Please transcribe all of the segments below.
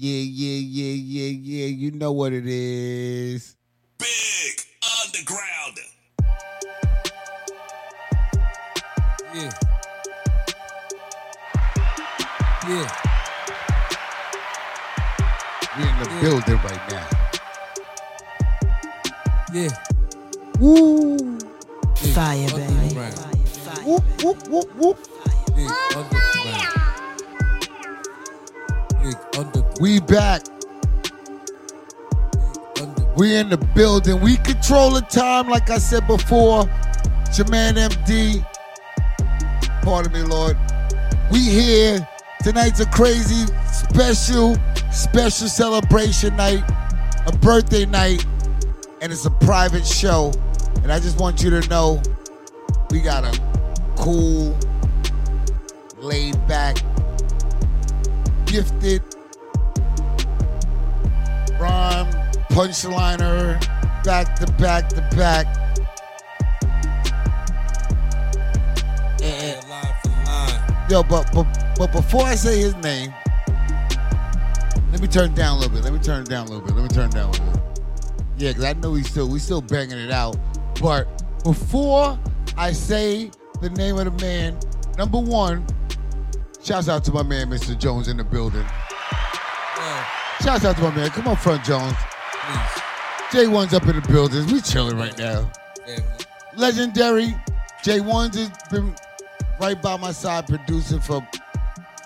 Yeah, yeah, yeah, yeah, yeah. You know what it is. Big Underground. Yeah. Yeah. We in the Yeah. building right now. Yeah. Woo! Fire, baby. Underground. Whoop, whoop, whoop, whoop. Big underground. Big underground. We back. We in the building. We control the time, like I said before. Man MD. Pardon me, Lord. We here. Tonight's a crazy, special, special celebration night, a birthday night, and it's a private show. And I just want you to know we got a cool, laid back, gifted, punchliner, back to back to back. And, Yeah, line for line. yo, but, but but before I say his name, let me turn it down a little bit. Let me turn it down a little bit. Let me turn it down a little bit. Yeah, because I know we still we still banging it out. But before I say the name of the man, number one, shouts out to my man, Mr. Jones in the building. Yo, Shouts out to my man. Come on, front Jones. Please. J1's up in the building. We chilling right now. Legendary. J1's has been right by my side producing for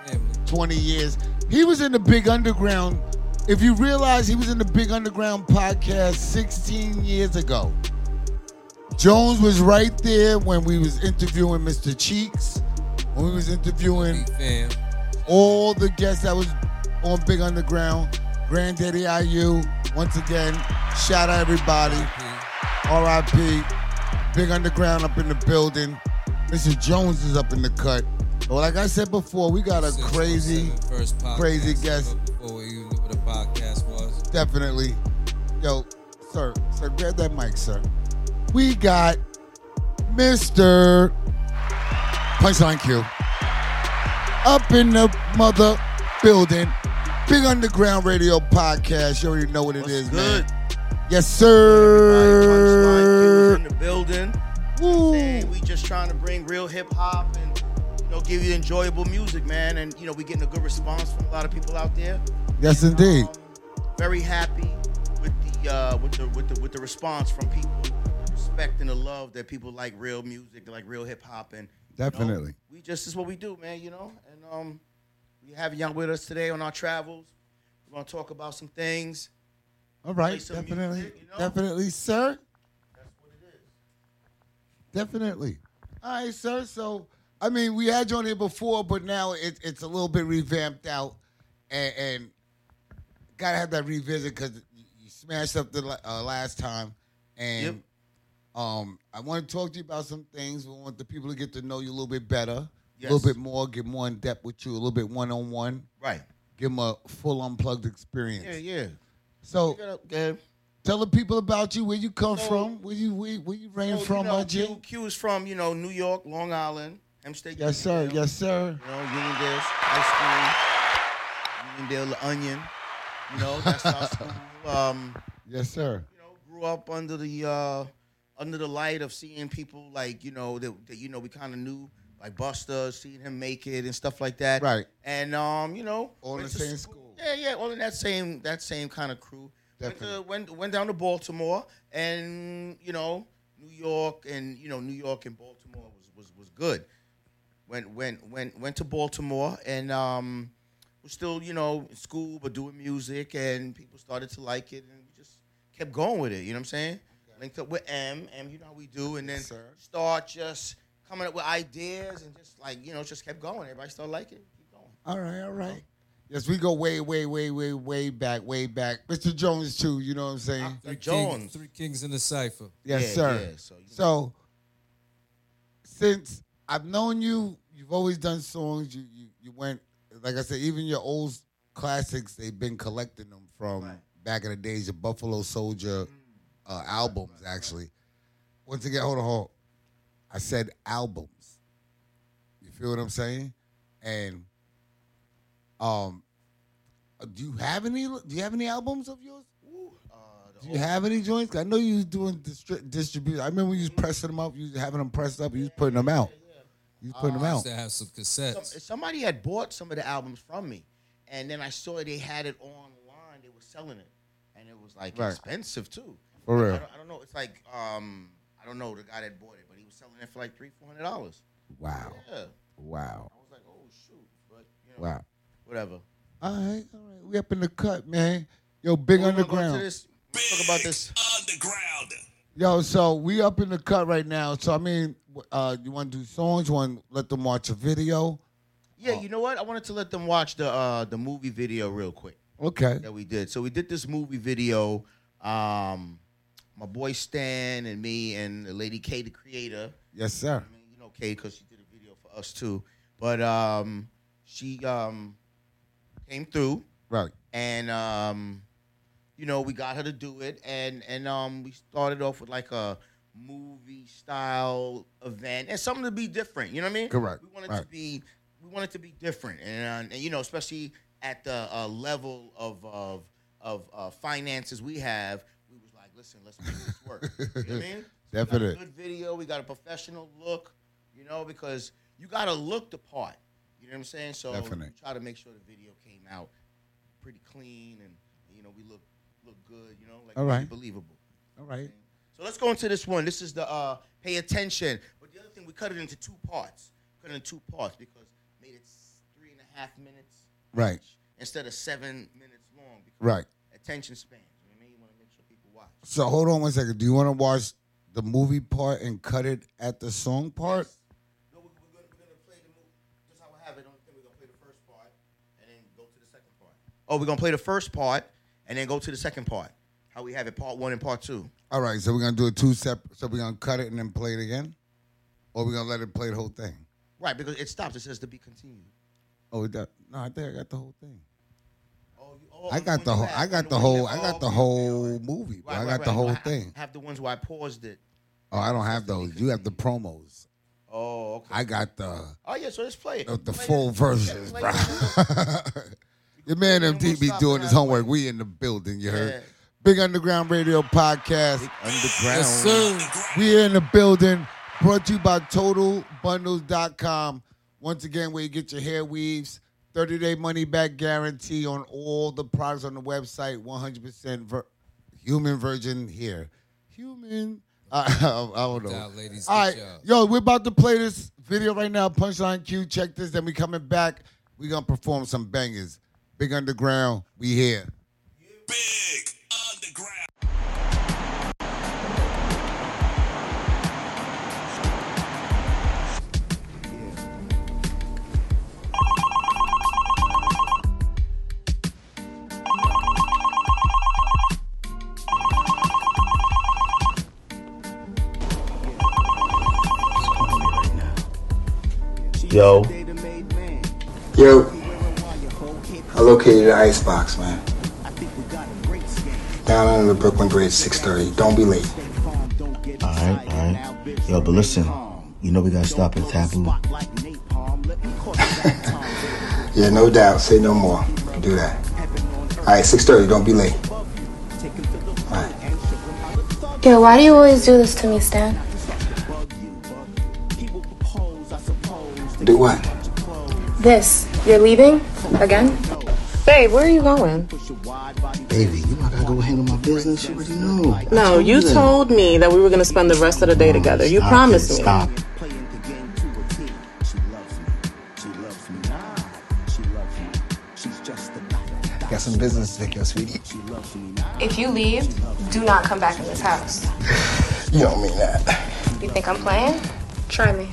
Family. 20 years. He was in the Big Underground. If you realize he was in the Big Underground podcast 16 years ago. Jones was right there when we was interviewing Mr. Cheeks, when we was interviewing all the guests that was on Big Underground. Granddaddy IU, once again, shout out everybody. R.I.P. Big Underground up in the building. Mr. Jones is up in the cut. Well, like I said before, we got a crazy, first crazy guest. Before we even knew what a podcast was. definitely. Yo, sir, sir, grab that mic, sir. We got Mr. Punchline Q up in the mother building. Big Underground Radio Podcast. You already know what it What's is, good? man. Yes, Everybody, sir. Punchline in the building. Woo. We just trying to bring real hip hop and you know give you enjoyable music, man. And you know we getting a good response from a lot of people out there. Yes, indeed. Um, very happy with the uh, with the with the with the response from people, the respect and the love that people like real music, like real hip hop, and you know, Definitely. we just is what we do, man. You know, and um, we have Young with us today on our travels. We're gonna talk about some things. All right, definitely, music, you know? definitely, sir. That's what it is. Definitely. All right, sir. So, I mean, we had you on here before, but now it, it's a little bit revamped out, and, and gotta have that revisit because you smashed up the uh, last time, and Yep. um, I want to talk to you about some things. We want the people to get to know you a little bit better, a Yes. little bit more, get more in depth with you, a little bit one on one, Right. give them a full unplugged experience. Yeah, yeah. So, it tell the people about you, where you come So- from, where you where, where you reign So, from, you know. Q, Q is from you know New York, Long Island, Hempstead. Yes, sir. Yes, sir. You know Uniondale High School, Uniondale the Onion. You know that's our school. Um, Yes, sir. you know, grew up under the uh, under the light of seeing people like you know that, that you know we kind of knew like Busta, seeing him make it and stuff like that. Right. And um, you know, All in the same school- school. Yeah, yeah, all in that same that same kind of crew. Went, to, Definitely. went went down to Baltimore, and you know, New York, and you know, New York and Baltimore was was was good. Went went went went to Baltimore, and um, was still you know in school but doing music, and people started to like it, and we just kept going with it. You know what I'm saying? Linked up with M, M, you know how we do, and then Yes, start just coming up with ideas, and just like you know, just kept going. Everybody still like it. Keep going. All right, all right. Yes, we go way, way, way, way, way back, way back. Mr. Jones too. You know what I'm saying? Three King- Jones. three kings in the cipher. yes, Yeah, sir. yeah, so, you know. So, since I've known you, you've always done songs. You, you, you went, like I said, even your old classics. They've been collecting them from Right. back in the days, your Buffalo Soldier uh, albums, actually. Once again, hold on, hold. On. I said albums. You feel what I'm saying? And um, do you have any? Do you have any albums of yours? Uh, Do you have any joints? I know you was doing distri- distribution. I remember you was pressing them up. You was having them pressed up. You was putting them out. You was putting them I out. used to have some Some, cassettes. somebody had bought some of the albums from me, and then I saw they had it online. They were selling it, and it was like Right. expensive too. For Like, real. I don't, I don't know. It's like um, I don't know the guy that bought it, but he was selling it for like three, four hundred dollars. Wow. Yeah, Wow. I was like, oh shoot, but you know, Wow. whatever. All right. All right. We up in the cut, man. Yo, big We're go into underground. this- Talk about this. Underground. Yo, so we up in the cut right now. So I mean, uh, you want to do songs? You want to let them watch a video? Yeah, you know what? I wanted to let them watch the uh, the movie video real quick. Okay. that we did. So we did this movie video. Um, my boy Stan and me and the lady K, the creator. Yes, sir. I mean, you know K because she did a video for us too. But um, she um, came through Right. and um, you know we got her to do it, and and um, we started off with like a movie style event and something to be different. You know what I mean? Correct. We wanted Right. to be we wanted to be different, and, uh, and you know, especially at the uh, level of of of uh, finances we have, we was like, listen, let's make this work. you know what I mean? So a good video. We got a professional look. You know, because you got to look the part. You know what I'm saying? So Definite. we try to make sure the video came out pretty clean and you know we look look good. You know, like All really believable. All right. So let's go into this one. This is the uh, pay attention. But the other thing, we cut it into two parts. Cut it into two parts because made it three and a half minutes. Right. each Instead of seven minutes long. Because Right. Attention spans. So hold on one second. Do you want to watch the movie part and cut it at the song part? No, we're, we're, gonna, we're gonna play the movie. Just how I have it. Only thing we're gonna play the first part and then go to the second part. Oh, we're gonna play the first part and then go to the second part. How we have it, part one and part two. All right. So we're gonna do it two separate. So we're gonna cut it and then play it again, or we're gonna let it play the whole thing. Right, because it stops. It says to be continued. Oh, that, no, I think I got the whole thing. You, I got the whole. I got the whole. I got the whole okay, all right. movie. bro. Right, I right, got the right. whole I- I thing. have the ones where I paused it. Oh, I don't have those. You have the promos. Oh, okay. I got the oh yeah, so let's play it. the, the Play full it. versions, bro. it. Your man We'll MD be doing his homework. We in the building. You Yeah. heard? Big Underground Radio Podcast. Underground. Yes, sir. We here in the building. Brought to you by TotalBundles.com. Once again, where you get your hair weaves. 30 day money back guarantee on all the products on the website. 100% vir- human virgin here. Human. I, I don't know. Doubt, ladies, All good right. job. Yo, we're about to play this video right now. Punchline Q. Check this. Then we coming back. we going to perform some bangers. Big Underground. We here. Big Underground. Yo. Yo, I located the icebox, man. Down under the Brooklyn Bridge, 6:30. Don't be late. Alright, alright. Yo, but listen, you know we gotta stop at Taboo. Yeah, no doubt. Say no more. Do that. All right, 6:30. Don't be late. All right. Yo, why do you always do this to me, Stan? Do what? This. You're leaving? Again? Babe, where are you going? Baby, you know I gotta go handle my business. You already know. I No, you that. told me that we were gonna spend the rest of the day together. You Stop promised it, me. Stop. Got some business to take care of, sweetie. If you leave, do not come back in this house. You don't mean that. You think I'm playing? Try me.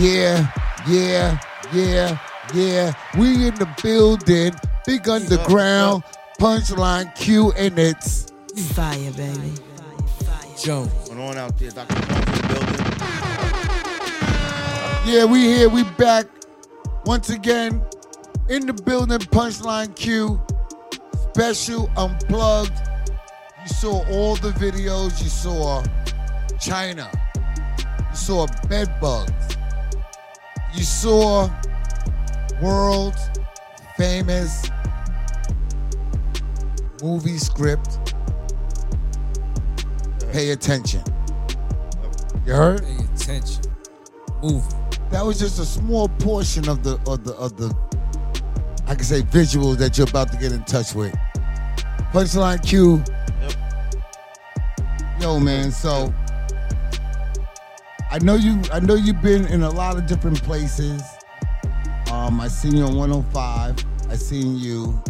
Yeah, yeah, yeah, yeah. We in the building. Big Underground. Punchline Q and it's Fire, baby. Jones. What's going on out there? Dr. In the building. Yeah, we here. We back once again in the building. Punchline Q, special unplugged. You saw all the videos. You saw China. You saw bed bugs. You saw world famous movie script. Pay attention. Oh. You heard? Pay attention. Movie. That was just a small portion of the of the of the I can say visuals that you're about to get in touch with. Punchline Q. Yo, man. So I know you. I know you've been in a lot of different places. Um, I seen you on 105. I seen you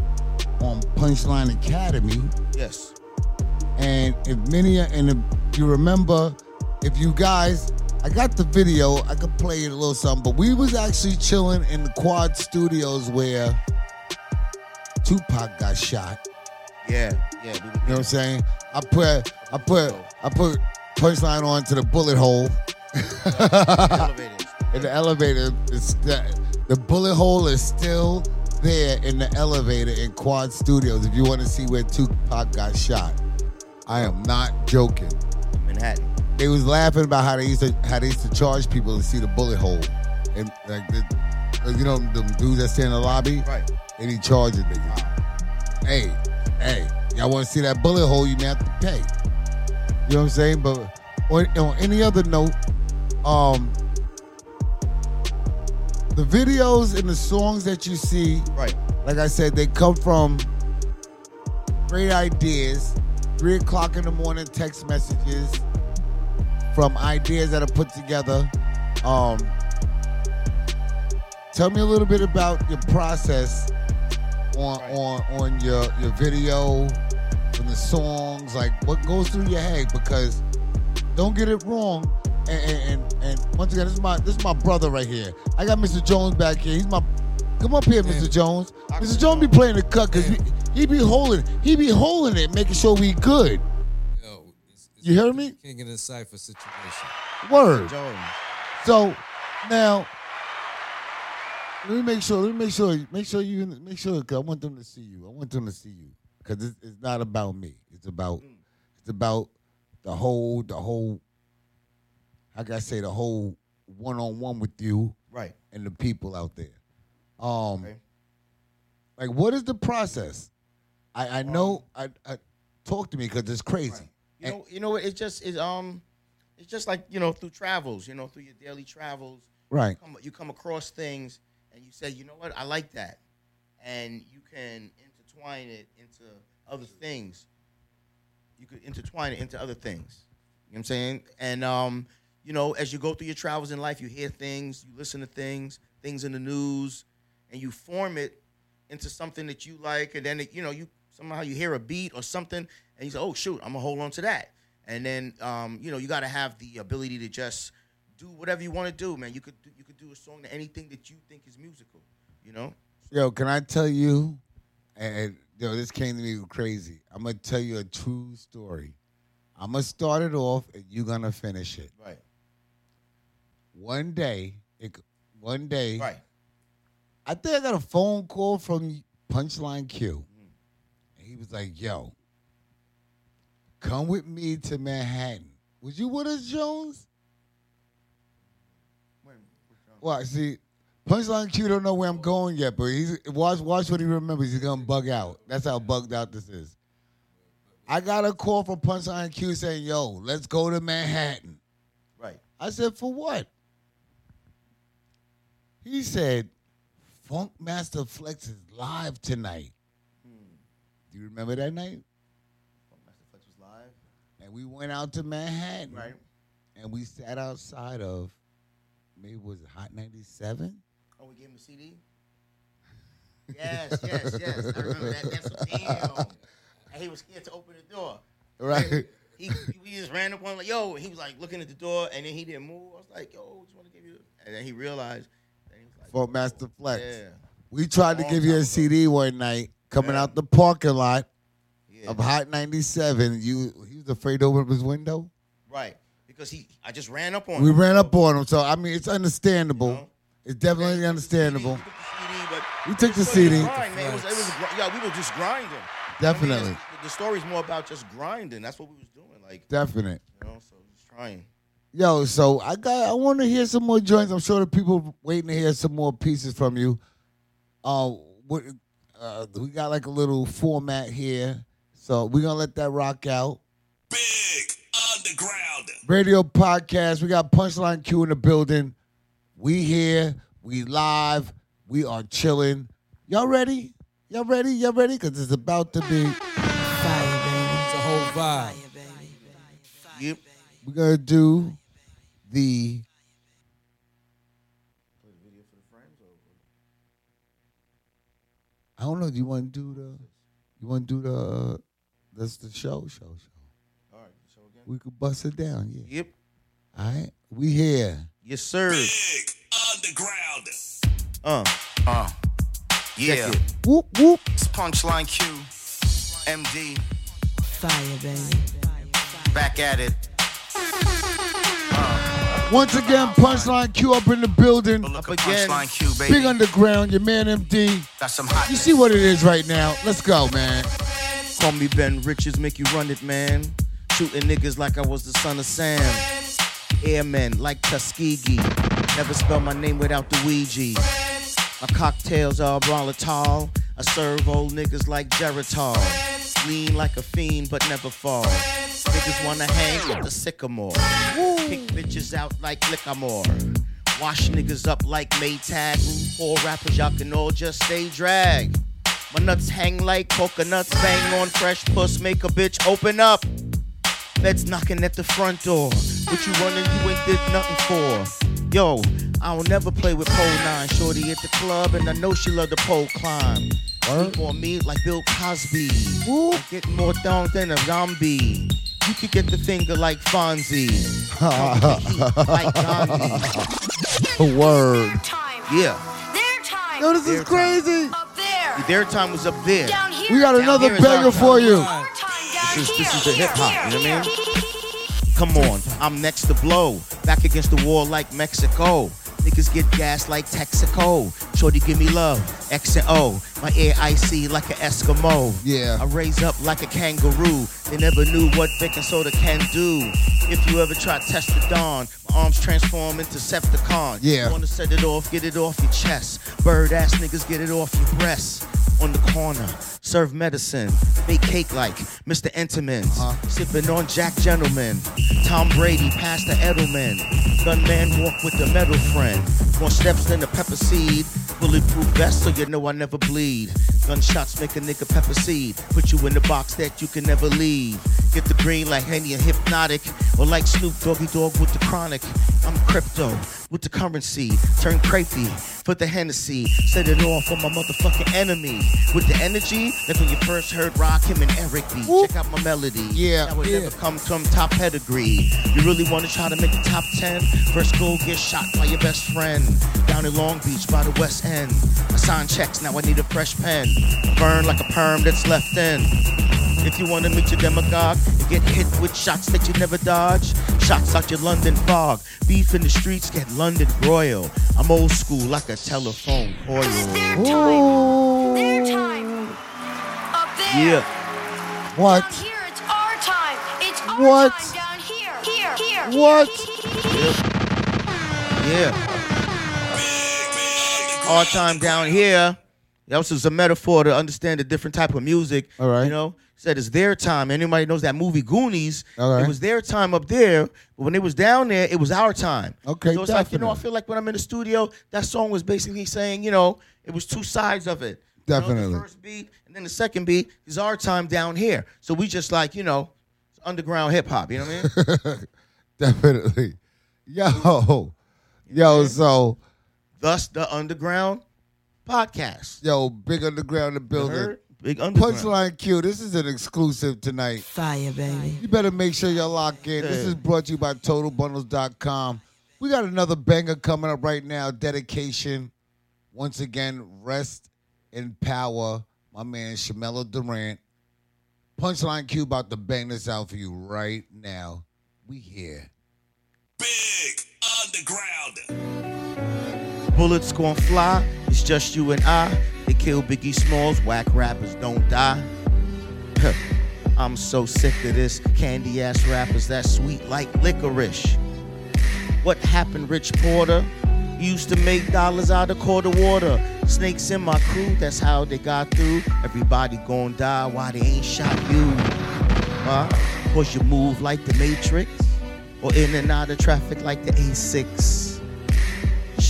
on Punchline Academy. Yes. And if many and if you remember, if you guys, I got the video. I could play it a little something. But we was actually chilling in the Quad Studios where Tupac got shot. Yeah. Yeah. You know what I'm saying? I put I put I put punchline on to the bullet hole. In the elevator, it's the, the bullet hole is still there in the elevator in Quad Studios. If you want to see where Tupac got shot, I am not joking. Manhattan. They was laughing about how they used to how they used to charge people to see the bullet hole, and like the, uh, you know them dudes that stay in the lobby, Right. and he charging niggas. Hey, hey, y'all want to see that bullet hole? You may have to pay. You know what I'm saying? But on, on any other note, um, the videos and the songs that you see, Right. like I said, they come from great ideas. Three o'clock in the morning text messages from ideas that are put together. Um, tell me a little bit about your process on Right. on on your your video, and the songs. Like what goes through your head? Because don't get it wrong. And, and, and, and once again, this is my this is my brother right here. I got Mr. Jones back here. He's my come up here, Mr. Jones. Mr. Jones be playing the cut because he, he be holding he be holding it, making sure we good. Yo, it's, it's You heard me? King of the cipher situation. Word. Jones. So now, let me make sure. Let me make sure. Make sure you make sure. Cause I want them to see you. I want them to see you. Cause it's, it's not about me. It's about mm. it's about the whole the whole. How gotta say the whole one on one with you Right. and the people out there. Um, Okay. like what is the process? I I know. I, I talk to me because it's crazy. You know, you know, what? it's just it's um, it's just like you know through travels, you know, through your daily travels, Right. come, you come across things and you say, you know what, I like that, and you can intertwine it into other things. You could intertwine it into other things. You know what I'm saying? And um, you know, as you go through your travels in life, you hear things, you listen to things, things in the news, and you form it into something that you like, and then it, you know you somehow you hear a beat or something, and you say, "Oh shoot, I'm gonna hold on to that." And then um, you know you got to have the ability to just do whatever you want to do, man. You could do, you could do a song to anything that you think is musical, you know. Yo, can I tell you? And yo, this came to me crazy. I'm gonna tell you a true story. I'm gonna start it off, and you're gonna finish it. Right. One day, it, one day, Right. I think I got a phone call from Punchline Q. And he was like, yo, come with me to Manhattan. Was you with us, Jones? Well, see, Punchline Q don't know where I'm going yet, but he's watch watch what he remembers. He's gonna bug out. That's how bugged out this is. I got a call from Punchline Q saying, yo, let's go to Manhattan. Right. I said, for what? He said, Funk Master Flex is live tonight. Hmm. Do you remember that night? Funk Master Flex was live. And we went out to Manhattan. Right. And we sat outside of, maybe was it Hot 97? Oh, we gave him a CD. Yes, yes, yes. I remember that. That's damn. And he was scared to open the door. Right. He, we just ran up on him like, yo. He was like looking at the door, and then he didn't move. I was like, yo, just want to give you. And then he realized. Then he was like, Funk Master Flex. Yeah. We tried to Long give you a. CD one night coming Yeah. out the parking lot Yeah. of Hot 97. You He was afraid to open up his window. Right. Because he, I just ran up on him. We him. ran up on him. So, I mean, it's understandable. It's definitely understandable. We took the We took the CD, it was CD. Grind, man. It was, it was, gr- yeah, we were just grinding. Definitely. I mean, it's- the story's more about just grinding. That's what we was doing. Like, Definite. you know, so just trying. Yo, so I got. I want to hear some more joints. I'm sure the people waiting to hear some more pieces from you. Uh, what, uh, we got like a little format here, so we're gonna let that rock out. Big Underground. Radio podcast. We got Punchline Q in the building. We here. We live. We are chilling. Y'all ready? Y'all ready? Y'all ready? Cause it's about to be. Fire, baby. It's a whole vibe. Yep. We're gonna do the. I don't know. Do you want to do the? You want to do the? Uh, that's the show. Show. Show. All right. So again. We could bust it down. Yeah. Yep. All right. We here. Yes, sir. Big Underground. Uh. Uh, yeah, Whoop whoop. it's Punchline Q, MD, Fire, baby. back at it. Once again, Punchline Q up in the building. But look Up at again. Q, baby. Big underground. Your man MD. Got some hot. You see what it is right now. Let's go, man. Call me Ben Richards, make you run it, man. Shooting niggas like I was the son of Sam. Airmen like Tuskegee. Never spell my name without the Ouija. My cocktails are volatile. I serve old niggas like Geritol. Lean like a fiend, but never fall. Niggas wanna hang with the sycamore. Kick bitches out like Lickamore. Wash niggas up like Maytag. Four rappers, y'all can all just stay drag. My nuts hang like coconuts, bang on fresh puss, make a bitch open up. Feds knocking at the front door. What you running, you ain't did nothing for. Yo, I don't never play with pole nine. Shorty at the club, and I know she love the pole climb. Sleep on me like Bill Cosby. Woo. I get more down than a zombie. You could get the finger like Fonzie. like Gandhi. Word. Yeah, Their time. Yo, this Their is crazy. Up there. their time was up there. Down here. We got Down another here is our banger for you. Time This is- here. this is the hip-hop, you know what I mean? Come on, I'm next to blow. Back against the wall like Mexico. Niggas get gas like Texaco. Shorty give me love, X and O. My air icy like an Eskimo. Yeah. I raise up like a kangaroo. They never knew what baking soda can do. If you ever try to test the dawn, arms transform into Septicon. Yeah. You wanna set it off, get it off your chest. Bird ass niggas get it off your breast. On the corner, serve medicine, bake cake like Mr. Entenmann's. Uh-huh. Sipping on Jack Gentleman. Tom Brady Pastor Edelman. Gunman walk with the metal friend. More steps than a pepper seed. Bulletproof vest so you know I never bleed. Gunshots make a nigga pepper seed. Put you in the box that you can never leave. Get the green like Henny and Hpnotiq. Or like Snoop Doggy Dogg with the chronic. I'm crypto with the currency. Turn crafty put the Hennessy. Set it off on my motherfucking enemy. With the energy, like when you first heard Rakim and Eric B. Check out my melody. Yeah, That would yeah. never come from top pedigree. You really want to try to make the top 10? First go get shot by your best friend. Down in Long Beach by the West End. I sign checks, now I need a fresh pen. Burn like a perm that's left in. If you want to meet your demagogue and get hit with shots that you never dodge, shots out your London fog. Beef in the streets get London broil. I'm old school like a telephone This coil. their time. Their time. Up there. Yeah. What? Down here, it's our time. It's our What? time down here. Here. Here. What? Yeah. Our time down here. That was just a metaphor to understand the different type of music. All right. You know, said it's their time. Anybody knows that movie Goonies? Right. It was their time up there, but when it was down there, it was our time. Okay, So it's like you know, I feel like when I'm in the studio, that song was basically saying, you know, it was two sides of it. You know, Definitely. the first beat and then the second beat is our time down here. So we just like you know, it's underground hip hop. You know what I mean? Definitely. Yo. Yo, so Thus the underground podcast. yo, big underground in the building. Heard? Big underground. Punchline Q, this is an exclusive tonight. Fire, baby. You better make sure y'all lock in. This is brought to you by TotalBundles.com. We got another banger coming up right now. Dedication. Once again, rest in power. My man Shamelo Durant. Punchline Q about to bang this out for you right now. We here. Big Underground. Bullets gon' fly. It's just you and I. Kill Biggie Smalls. Whack rappers don't die. I'm so sick of this candy ass rappers that sweet like licorice. What happened, Rich Porter? Used to make dollars out of quarter water. Snakes in my crew, that's how they got through. Everybody gon' die why they ain't shot you. Huh? Cause you move like the Matrix, or in and out of traffic like the A6.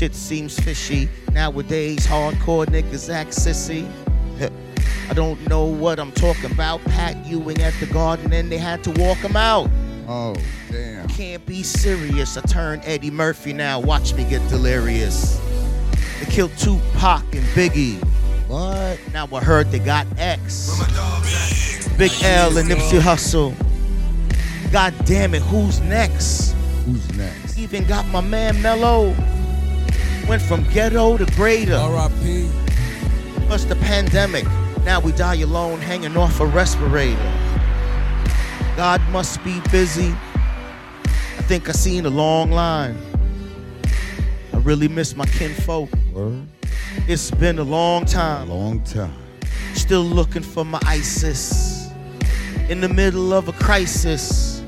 Shit seems fishy. Nowadays, hardcore niggas act sissy. I don't know what I'm talking about. Pat Ewing at the garden and they had to walk him out. Oh, damn. Can't be serious. I turn Eddie Murphy now. Watch me get delirious. They killed Tupac and Biggie. What? Now I heard they got X. Big L and Nipsey Hussle. God damn it, who's next? Who's next? Even got my man Mello. Went from ghetto to greater. R.I.P. Plus the pandemic. Now we die alone, hanging off a respirator. God must be busy. I think I seen a long line. I really miss my kinfolk. Word? It's been a long time. Long time. Still looking for my ISIS. In the middle of a crisis.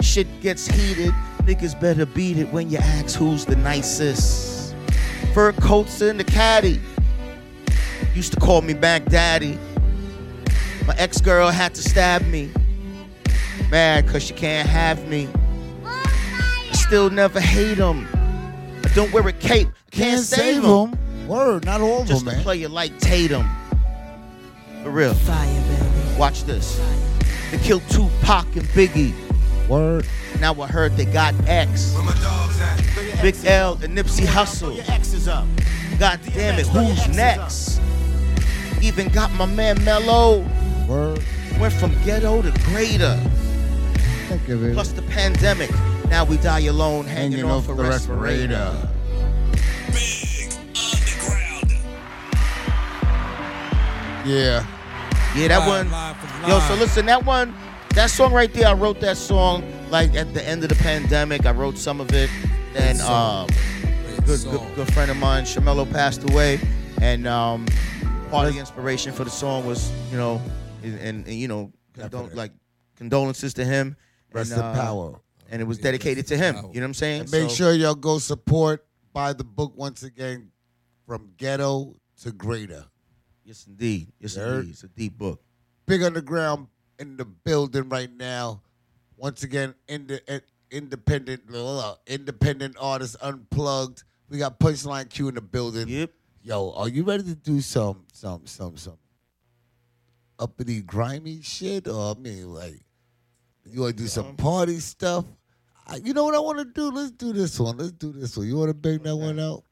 Shit gets heated. Niggas better beat it when you ask who's the nicest. Fur coats in the caddy. Used to call me back daddy. My ex girl had to stab me. Mad cause she can't have me. I still never hate him. I don't wear a cape. I can't, save him. Word, not all of them. Just them, to man. play it like Tatum. For real. Fire, baby. Watch this. They killed Tupac and Biggie. Word. Now I heard they got X. Big L and Nipsey Hussle. God damn it, who's next? Even got my man Mello. Word. Went from ghetto to greater. Think of it. Plus the pandemic. Now we die alone, hanging, Hanging off, off a the respirator. Big Underground. Yeah. Yeah, that Live, one. live from Yo, so listen, that one, that song right there, I wrote that song like at the end of the pandemic. I wrote some of it. And um, good, good good friend of mine, Shamelo, passed away. And um, part of the inspiration for the song was, you know, and, and, and, you know, condol- like condolences to him. Rest and, in uh, power. And it was dedicated to him. You know what I'm saying? And make So- sure y'all go support, buy the book once again, From Ghetto to Greater. Yes, indeed. Yes, indeed. It's a deep book. Big Underground in the building right now. Once again, in the, eh, independent, uh, independent artist unplugged. We got Punchline Q in the building. Yep. Yo, are you ready to do some, some, some, some uppity, grimy shit? Or I mean, like, you want to do some party stuff? I, you know what I want to do? Let's do this one. Let's do this one. You want to bang that one out?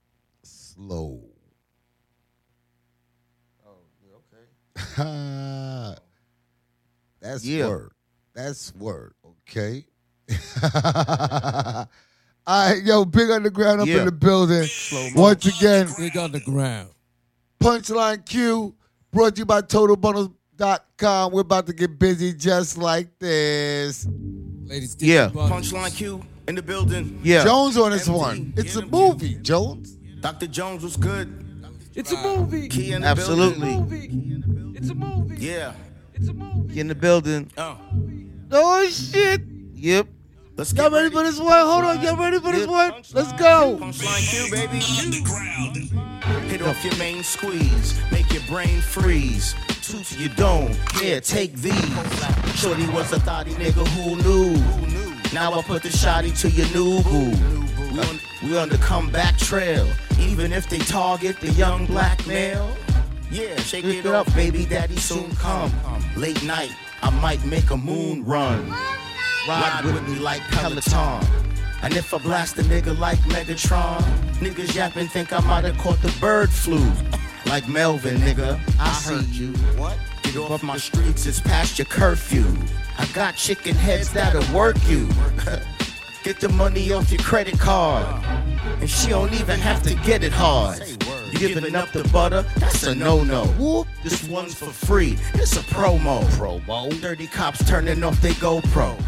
Slow. Oh, okay. That's Yeah. word. That's word. Okay. All right, yo, big underground up Yeah. in the building. Once again, Big underground. Punchline Q, brought to you by TotalBundles.com. We're about to get busy just like this. Ladies, get Yeah. your bundles. Punchline Q in the building. Yeah. Jones on this MD, one. It's a movie, Jones. Dr. Jones was good. It's a movie. Key in the Absolutely. movie. It's a movie. building. Yeah. It's a movie. In the building. Oh. Oh, shit. Yep. Let's Y'all get ready for this one? Hold on. Y'all ready for this one? Let's go. Punchline Q, baby. Underground. Hit off your main squeeze. Make your brain freeze. Two to your dome. Yeah, take these. Shorty was a thotty nigga who knew. Now I put the shotty to your new boo. We on, we on the comeback trail. Even if they target the young black male. Yeah, shake it it up. up, baby daddy soon come. Late night, I might make a moon run. Ride with me like Peloton. And if I blast a nigga like Megatron, niggas yapping think I might have caught the bird flu. Like Melvin, nigga, I, see you. What? Get off my streets, it's past your curfew. I got chicken heads that'll work you. get the money off your credit card. And she don't even have to get it hard. You giving up the butter? That's a no-no. Whoop. This one's for free. It's a promo. Promo. Dirty cops turning off their GoPro.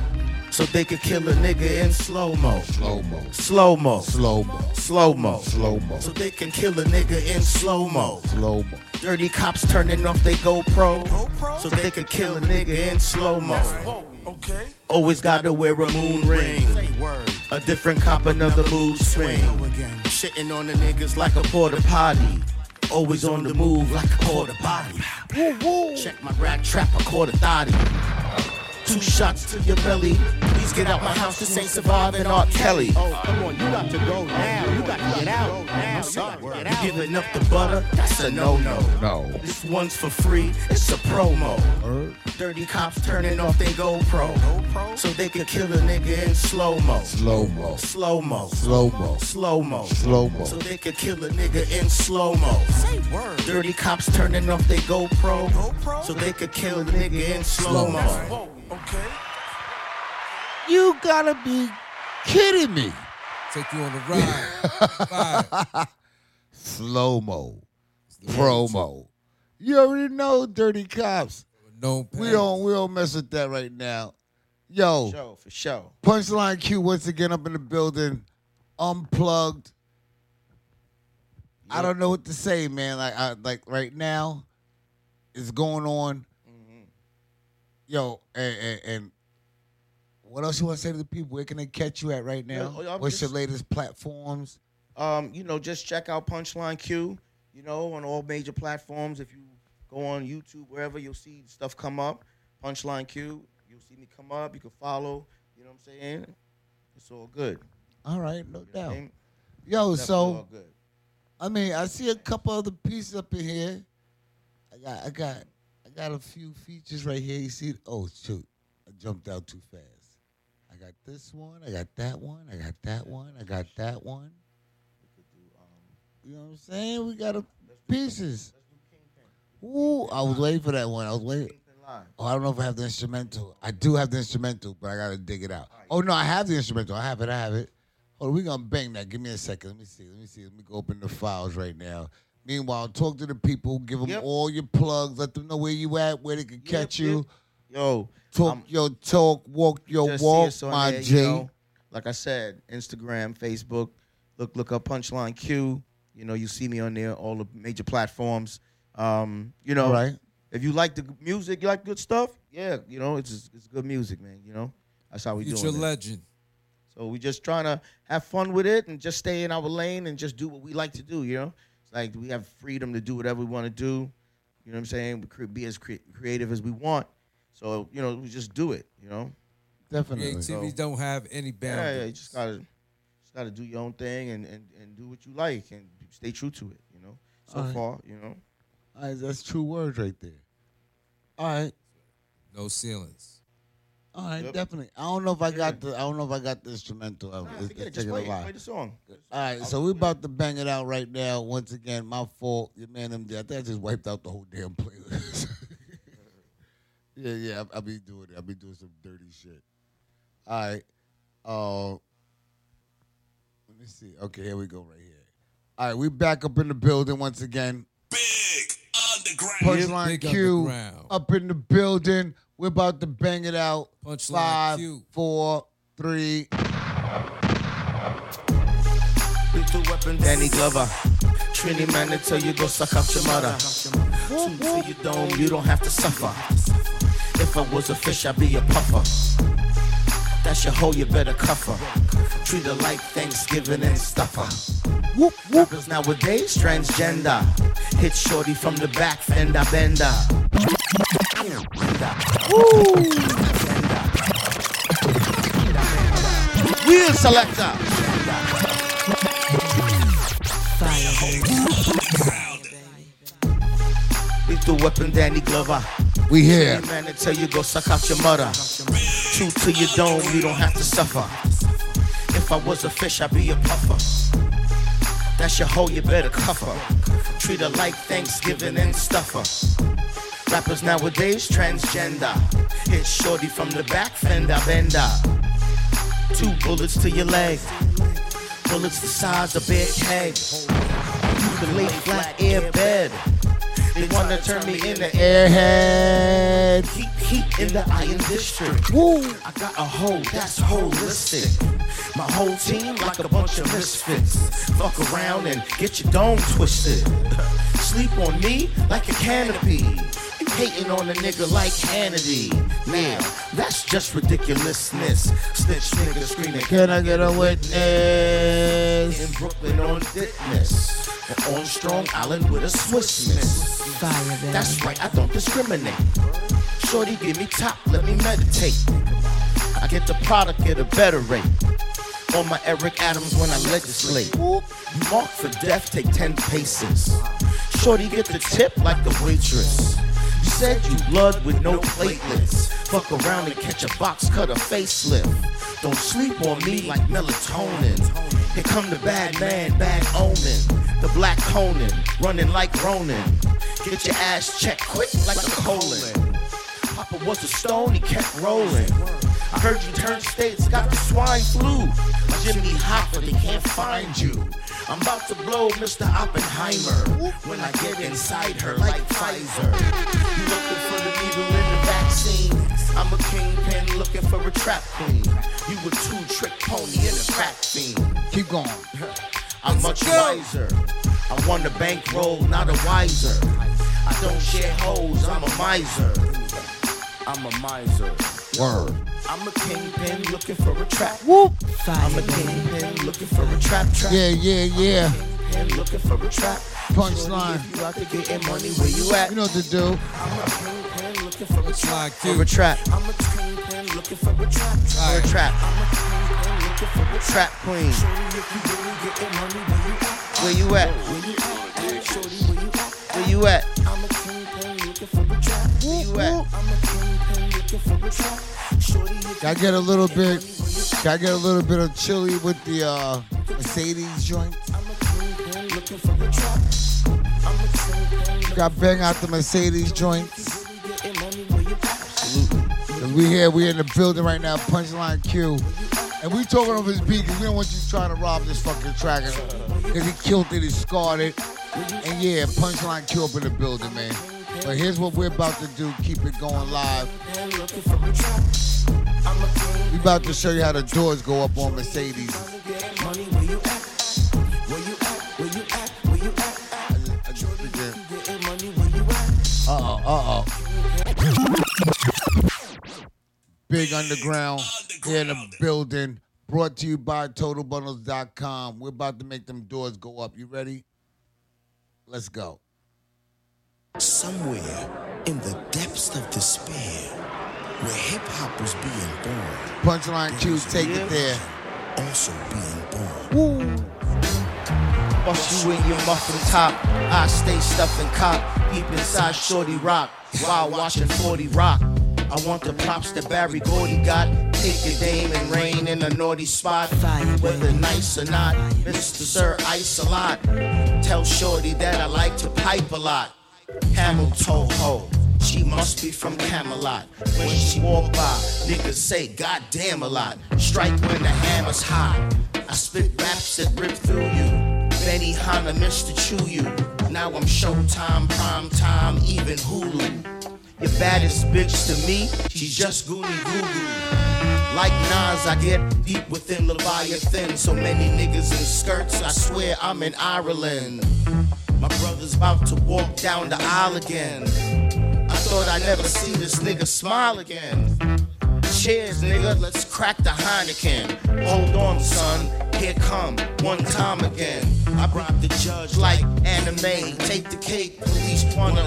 So they could kill a nigga in slow-mo. Slow-mo. Slow-mo. Slow-mo. Slow-mo. Slow-mo. So they can kill a nigga in slow-mo. Slow-mo. Dirty cops turning off their GoPro so they could kill a nigga in slow mo. Okay. Always gotta wear a moon ring. Say word. A different cop, another mood swing. Shitting on the niggas like a porta potty. Always on the move like a quarter body. Check my rack trap, a quarter thotty. Two shots to your belly. Please get out my house. This ain't surviving R. Kelly. Oh, come on, you got to go now. You got to get out now. You got to get out. Giving up the butter, that's a no-no. No. This one's for free, it's a promo. Dirty cops turning off their GoPro, so they can kill a nigga in slow-mo. Slow-mo. Slow-mo. Slow-mo. Slow-mo. Slow-mo. So they could kill a nigga in slow-mo. Dirty cops turning off their GoPro, so they could kill a nigga in slow-mo. You gotta be kidding me. Take you on a ride. Slow mo. Promo. You already know Dirty Cops. No We don't we don't mess with that right now. Yo, Show for sure. Punchline Q once again up in the building, unplugged. I don't know what to say, man. Like, I, like right now, it's going on. Yo, and, and, and what else you want to say to the people? Where can they catch you at right now? Yeah, I'm What's just- your latest platforms? Um, you know, just check out Punchline Q, you know, on all major platforms. If you go on YouTube, wherever, you'll see stuff come up. Punchline Q, you'll see me come up. You can follow, you know what I'm saying? It's all good. All right, no You know I doubt. mean? Yo, Definitely so. I mean, I see a couple other pieces up in here. I got, I got, got a few features right here. You see? Oh shoot, I jumped out too fast. I got this one. I got that one. I got that one. I got that one. You know what I'm saying? We got a pieces. Ooh, I was waiting for that one. I was waiting. Oh, I don't know if I have the instrumental. I do have the instrumental, but I gotta dig it out. Oh no, I have the instrumental. I have it. I have it. Hold on, we gonna bang that. Give me a second. Let me see. Let me see. Let me go open the files right now. Meanwhile, talk to the people. Give them Yep. all your plugs. Let them know where you at, where they can catch you. Yo, Talk um, your talk, walk your walk, us on my there, G. you know. like I said, Instagram, Facebook. Look, look up Punchline Q. You know, you see me on there, all the major platforms. Um, you know, All right. if you like the music, you like good stuff. Yeah, you know, it's it's good music, man. You know, that's how we Future doing it. legend. So we just trying to have fun with it and just stay in our lane and just do what we like to do. You know, it's like we have freedom to do whatever we want to do. You know what I'm saying? We cre- be as cre- creative as we want. So you know, we just do it. You know. Definitely. Creativity don't have any boundaries. Yeah, yeah, you just gotta just gotta do your own thing and, and, and do what you like and stay true to it, you know. So All right. far, you know. All right, that's true words right there. All right. No ceilings. All right, Yep. definitely. I don't know if I got the I don't know if I got the instrumental. Nah, It's- forget it. Just taking a play, it. while. play the song. All right, so we about to bang it out right now. Once again, my fault. Your man MD. I think I just wiped out the whole damn playlist. yeah, yeah. I, I be doing it. I be doing some dirty shit. All right. Uh, let me see. Okay, here we go. Right here. All right, we back up in the building once again. Big underground. Punchline Big Q underground. up in the building. We're about to bang it out. Punchline Five, Q. four, three. Lethal weapon, Danny Glover. Trini man to tell you go suck up your mother. Two to your dome, you don't have to suffer. If I was a fish, I'd be a puffer. That's your hoe, you better cuff her. Treat her like Thanksgiving and stuff her. Whoop, whoop. Rappers nowadays, transgender. Hit shorty from the back, fender bender. Wheel selector. Lethal weapon, Danny Glover. We here. Man tell you go suck out your mother. True to your dome, you don't have to suffer. If I was a fish, I'd be a puffer. That's your hoe, you better cuff her. Treat her like Thanksgiving and stuff her. Rappers nowadays transgender. Hit shorty from the back, fender bender. Two bullets to your leg. Bullets the size of big head. You can lay flat air bed. They wanna turn me into Airhead. Heat, heat in the Iron District. Woo. I got a hoe that's holistic. My whole team like a bunch of misfits. Fuck around and get your dome twisted. Sleep on me like a canopy. Hating on a nigga like Hannity. Now, that's just ridiculousness. Snitch nigga screaming, Can I get a witness? in Brooklyn on fitness. And on Strong Island with a Swiss miss. That's right, I don't discriminate. Shorty, give me top, let me meditate. I get the product at a better rate. On my Eric Adams when I legislate. You mark for death, take 10 paces. Shorty, get the tip like the waitress. Said you blood with no platelets. Fuck around and catch a box cut or facelift. Don't sleep on me like melatonin. Here come the bad man, bad omen. The black Conan, running like Ronin. Get your ass checked quick like a colon. Papa was a stone, he kept rolling. I heard you turned states, got the swine flu. Jimmy Hoffa, they can't find you. I'm about to blow Mr. Oppenheimer when I get inside her like Pfizer. You looking for the needle in the vaccine? I'm a kingpin looking for a trap queen. You a two-trick pony and a crack fiend. Keep going. I'm much wiser. I want a bankroll, not a wiser. I don't share hoes, I'm a miser. I'm a miser. Word. I'm a kingpin looking for a trap. Whoop. I'm a kingpin looking for a trap trap. Yeah, yeah, yeah. Kingpin looking for a trap. Punchline. You out to getting money, where you at? You know what to do. I'm a kingpin looking for a trap. Slide For a Q. trap. I'm a kingpin looking for a trap. For a trap. I'm a kingpin looking for a trap queen. Where you at? Where you at? I'm a kingpin Gotta get a little bit. Gotta get a little bit of chili with the uh, Mercedes joint. Got bang out the Mercedes joints. we here, we in the building right now, Punchline Q. And we talking over his beat because we don't want you trying to rob this fucking track. Because he killed it, he scarred it. And yeah, Punchline Q up in the building, man. But here's what we're about to do, keep it going live. Looking for a trap. I'm a king We about to show you how the doors go up on Mercedes. you at? Uh-oh, uh-oh. Big Underground in the building. Brought to you by TotalBundles.com. We're about to make them doors go up. You ready? Let's go. Somewhere in the depths of despair, where hip hop was being born, Punchline Q, take it there. also being born. Bust you in your muffin top. I stay stuffing cop. Deep inside Shorty Rock. While watching 40 Rock. I want the props that Berry Gordy got. Take your dame and rain in a naughty spot. Whether nice or not, Mr. Sir Ice a lot. Tell Shorty that I like to pipe a lot. Camel toe ho. She must be from Camelot. When she walk by, niggas say goddamn a lot. Strike when the hammer's hot. I spit raps that rip through you. Betty Hanna, Mr. Chew you. Now I'm Showtime, prime time, even Hulu. Your baddest bitch to me, she's just goony goo goo. Like Nas, I get deep within Leviathan. So many niggas in skirts, I swear I'm in Ireland. My brother's about to walk down the aisle again. I thought I'd never see this nigga smile again. Cheers, nigga, let's crack the Heineken. Hold on, son, here come, one time again. I brought the judge like anime, take the cake. Police wanna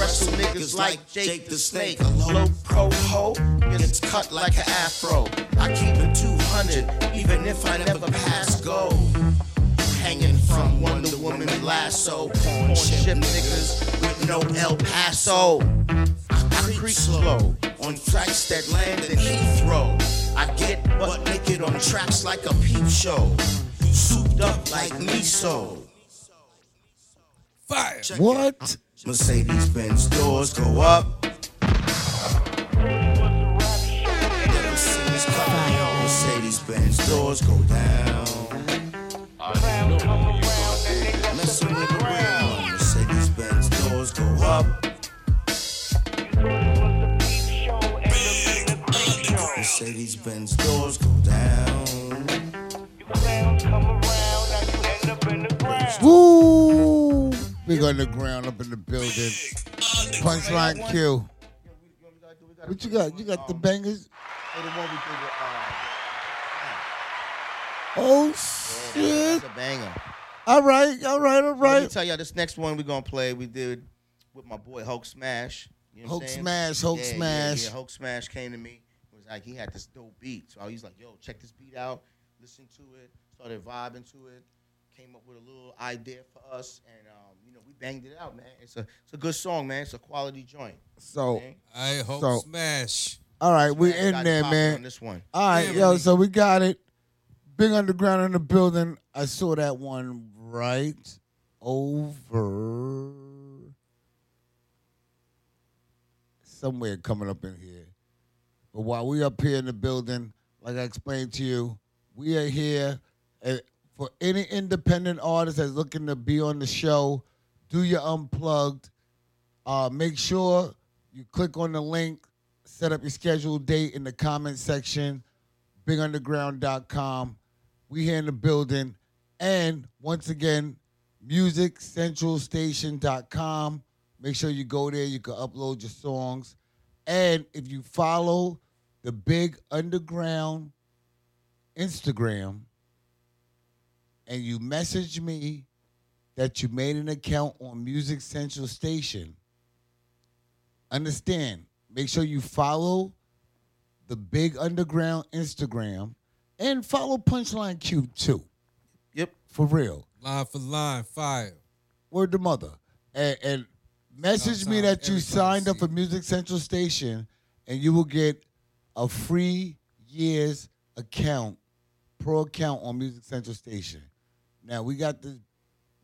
wrestle niggas like Jake the Snake. A low pro ho, gets cut like an afro. I keep it 200, even if I never pass go hanging from Wonder Woman lasso. Porn ship niggas with no El Paso. I creep slow on flights that land in Heathrow. I get butt naked on tracks like a peep show. You souped up like miso. Fire. What? Mercedes Benz doors go up. Mercedes Benz doors go down. Mercedes Benz doors go down. Woo! Big underground up in the building. Punchline Q. What you got? You got the bangers? Oh, the one we did with, uh, Oh yeah, shit! that's a banger. All right, all right, all Let me right. tell y'all this next one we're gonna play. We did with my boy Hulk Smash. You know what I'm Hulk? Smash, Hulk Yeah, yeah, Smash. Yeah, Hulk Smash came to me. It was like he had this dope beat. So I was like, yo, check this beat out, listen to it, started vibing to it, came up with a little idea for us, and um, you know, we banged it out, man. It's a it's a good song, man. It's a quality joint. So, I hope So- smash. all right, we Smash in got there, man. On this one. All right, Yeah, yo, man. so we got it. Big underground in the building. I saw that one right over somewhere coming up in here. But while we up here in the building, like I explained to you, we are here uh, for any independent artist that's looking to be on the show. Do your unplugged. Uh, make sure you click on the link, set up your scheduled date in the comment section, bigunderground.com. We here in the building. And once again, musiccentralstation.com. Make sure you go there. You can upload your songs. And if you follow the Big Underground Instagram and you message me that you made an account on Music Central Station, understand, make sure you follow the Big Underground Instagram and follow Punchline Q too. Yep. For real. Line for line, fire. Word to mother. And, and message me that you signed up for. Music Central Station and you will get a free year's account, pro account on Music Central Station. Now, we got the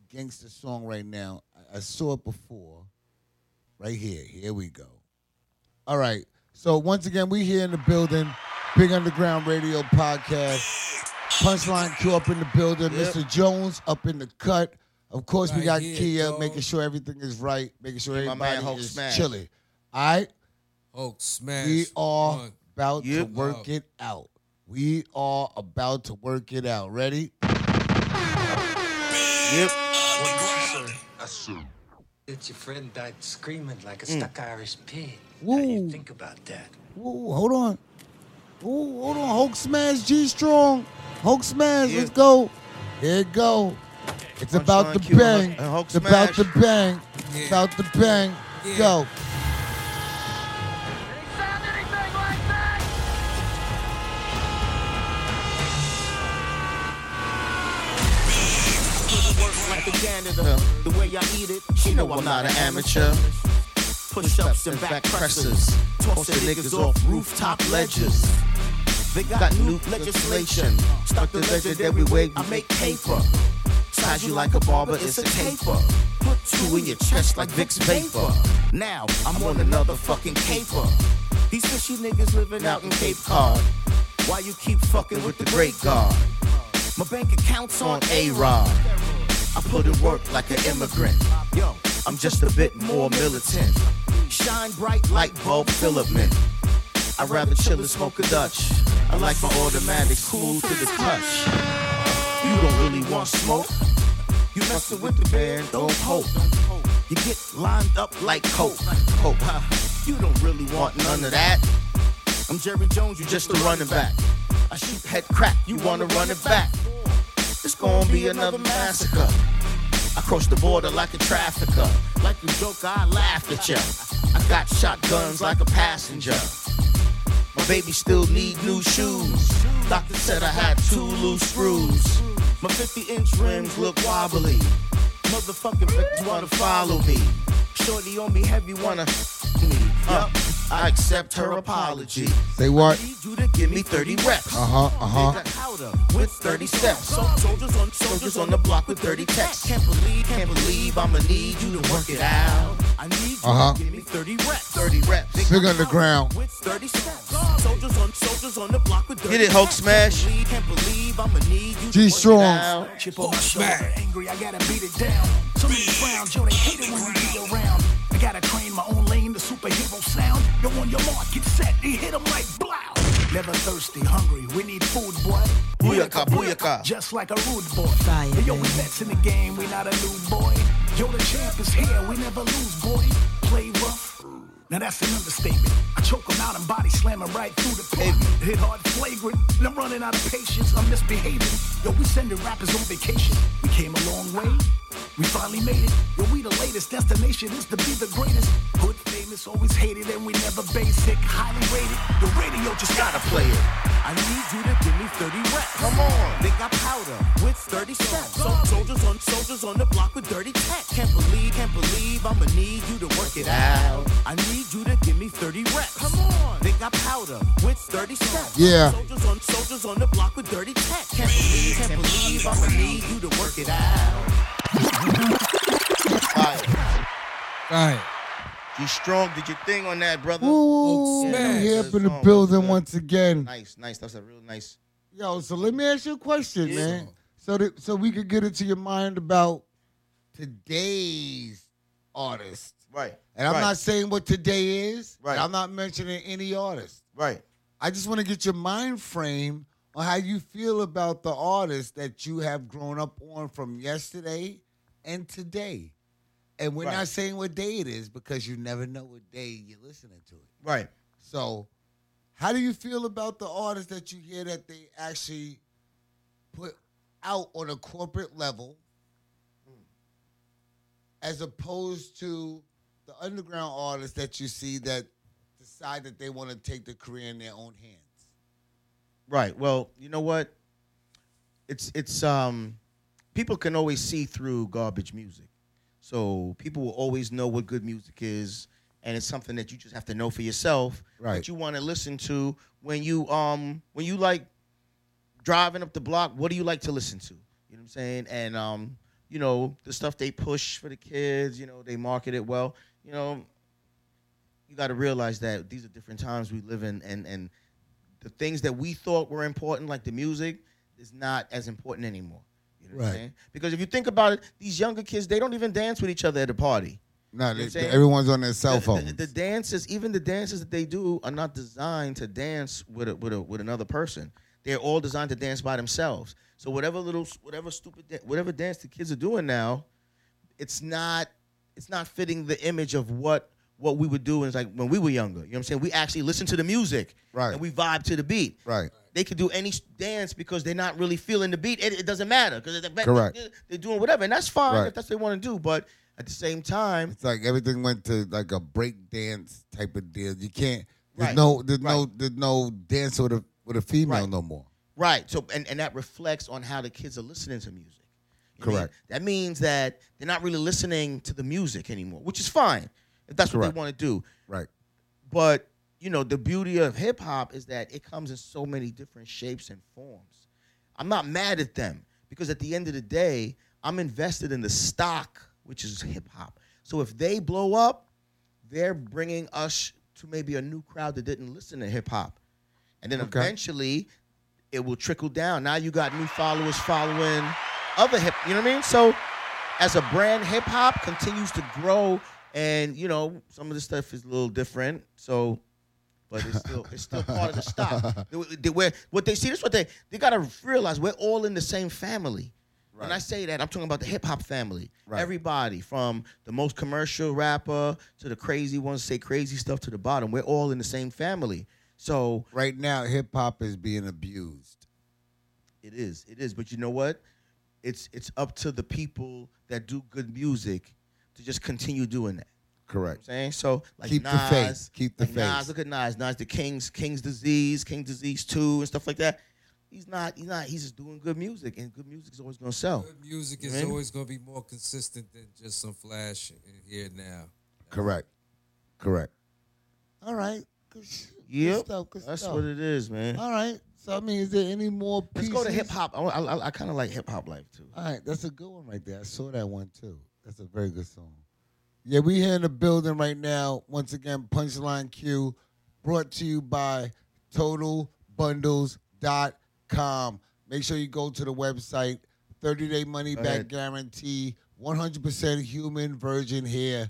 gangster song right now. I, I saw it before. Right here. Here we go. All right. So once again, we here in the building. Big Underground Radio Podcast. Punchline Q up in the building. Yep. Mr. Jones up in the cut. Of course, we got here, Kia making sure everything is right, making sure man everybody Hulk is Smash. chilling. All right, Hulk smash. we are one. About to Yep. work it out. We are about to work it out. Ready? Yep. It's your friend died screaming like a mm. stuck Irish pig. How Woo. do you think about that? Ooh, hold on. Ooh, hold on. Hulk smash, G strong. Hulk smash. Yeah. Let's go. Here it go. It's Punchline about to Q, bang. and Hulk It's about to smash. bang. Yeah. About to bang. Yeah. Go. The way I eat it, she know I'm not an amateur. Push ups and back presses, toss the niggas off rooftop ledges. They got new legislation. Stop the legendary way I make paper. Size you like a barber, it's a taper. Put two in your chest like Vicks Vapor. Now I'm on another fucking caper. These fishy niggas living out in Cape Cod. Why you keep fucking with the great God? My bank account's on A-Rod. I put in work like an immigrant. Yo, I'm just a bit more militant. Shine bright like bulb filament. I'd rather chill and smoke a Dutch. I like my automatics cool to the touch. You don't really want smoke. You messing with the band, don't hope. You get lined up like coke. Coke. You don't really want none of that. I'm Jerry Jones, you just a running back. I shoot head crack, you wanna run it back. Be another massacre. I cross the border like a trafficker. Like you joke, I laugh at ya. I got shotguns like a passenger. My baby still need new shoes. Doctor said I had two loose screws. My 50 inch rims look wobbly. Motherfucking bitches wanna follow me. Shorty on me heavy wanna me. Yup, I accept her apology. Say what? Need you to give me 30 reps. Uh huh. Uh huh. Nigga, powder with 30 steps. So, soldiers on soldiers on the block with 30 texts. Can't believe, can't believe I'ma need you to work it out. I need you Uh-huh. to give me 30 reps. 30 reps. Big underground. With 30 steps. Soldiers on soldiers on the block with 30 Get it, Hulk. Smash. Can't believe, can't believe I'ma need you to G work it strong. out. Chip on my shoulder, angry, I gotta beat it down. So many frowns, yo, they hate it when we be around. I gotta train my own lane, the superhero sound. Yo, on your mark, get set, they hit 'em like blow. Never thirsty, hungry. We need food, boy. Booyaka, booyaka. Just like a rude boy. Hey, yo, we vets in the game. We not a new boy. Yo, the champ is here. We never lose, boy. Play rough. Now that's an understatement. I choke him out and body slam him right through the pavement. Hit hard, flagrant. And I'm running out of patience. I'm misbehaving. Yo, we sending rappers on vacation. We came a long way. We finally made it. Yo, we the latest. Destination is to be the greatest. Hood famous, always hated, and we never basic. Highly rated. The radio just gotta play it. I need you to give me 30 reps. Come on. They got powder with 30 steps. So soldiers on soldiers on the block with dirty tech. Can't believe, can't believe I'ma need you to work it out. I need you to give me 30 reps. Come on. They got powder with 30 steps. Yeah. Soldiers on soldiers on the block with dirty tech. Can't believe, can't believe I'ma need you to work it out. Right. You strong. Did your thing on that, brother. Ooh, Yeah, here up in the building once again. Nice, nice. That's a real nice. Yo, so let me ask you a question, Yeah. man. So that so we could get into your mind about today's artist. Right. And I'm right, not saying what today is. Right. I'm not mentioning any artist. Right. I just want to get your mind frame on how you feel about the artists that you have grown up on from yesterday and today. And we're Right. not saying what day it is because you never know what day you're listening to it. Right. So, how do you feel about the artists that you hear that they actually put out on a corporate level as opposed to the underground artists that you see that decide that they want to take the career in their own hands? Right. Well, you know what? It's it's um people can always see through garbage music. So people will always know what good music is and it's something that you just have to know for yourself Right. that you want to listen to when you um when you like driving up the block, what do you like to listen to? You know what I'm saying? And um you know, the stuff they push for the kids, you know, they market it well. You know, you got to realize that these are different times we live in and and the things that we thought were important, like the music, is not as important anymore. You know what I'm Right. saying? Because if you think about it, these younger kids, they don't even dance with each other at a party. No, they, saying? everyone's on their cell phone. The, the dances, even the dances that they do, are not designed to dance with a, with a, with another person. They're all designed to dance by themselves. So whatever little, whatever stupid, whatever dance the kids are doing now, it's not, it's not fitting the image of what what we would do. It's like when we were younger. You know what I'm saying? We actually listen to the music, Right. And we vibe to the beat, right. They could do any dance because they're not really feeling the beat. It, it doesn't matter because Correct. they're doing whatever, and that's fine Right. if that's what they want to do. But at the same time, It's like everything went to like a break dance type of deal. You can't. There's Right. no. There's Right. no. There's no dance with a with a female no more. Right. So and, and that reflects on how the kids are listening to music. You I mean? Correct. That means that they're not really listening to the music anymore, which is fine if that's what they want to do. Right. But you know, the beauty of hip hop is that it comes in so many different shapes and forms. I'm not mad at them because at the end of the day, I'm invested in the stock, which is hip hop. So if they blow up, they're bringing us to maybe a new crowd that didn't listen to hip hop. And then Okay. eventually it will trickle down. Now you got new followers following other hip, you know what I mean? So as a brand, hip hop continues to grow and you know, some of the stuff is a little different. So but it's still it's still part of the stock. Where- what they see, this is what they they gotta realize we're all in the same family. When I say that, I'm talking about the hip hop family. Right. Everybody from the most commercial rapper to the crazy ones say crazy stuff to the bottom. We're all in the same family. So Right now, hip hop is being abused. it is, it is. But you know what? It's it's up to the people that do good music to just continue doing that. Correct. I'm saying so. Like Keep the Nas, faith. Keep the like Nas, faith. look at Nas. Nas, the King's King's Disease, King's Disease Two, and stuff like that. He's not. He's not. He's just doing good music, and good music is always gonna sell. Good music You is know what I mean? always going to be more consistent than just some flash in here and now. Correct. Correct. All right. Good, sh- good stuff. Good that's stuff. what it is, man. All right. So I mean, is there any more Pieces? Let's go to hip hop. I, I, I kind of like hip hop life too. All right, that's a good one right there. I saw that one too. That's a very good song. Yeah, we here in the building right now. Once again, Punchline Q, brought to you by TotalBundles.com. Make sure you go to the website. 30 day money back guarantee. 100% human virgin hair.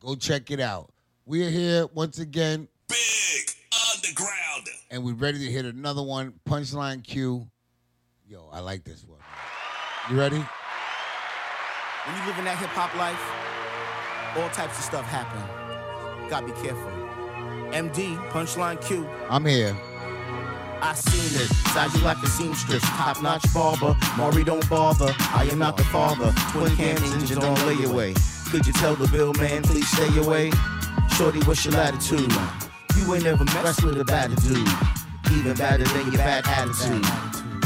Go check it out. We're here once again. Big Underground. and we're ready to hit another one. Punchline Q. Yo, I like this one. You ready? When you live in that hip hop life, all types of stuff happen. Gotta be careful. MD, punchline Q. I'm here. I seen it. Size you like a seamstress. Top notch barber. Maury don't bother. I am not the father. Twin cam engines on layaway. Could you tell the bill man, please stay away? Shorty, what's your latitude? You ain't never messed with a bad dude. Even badder than your bad attitude.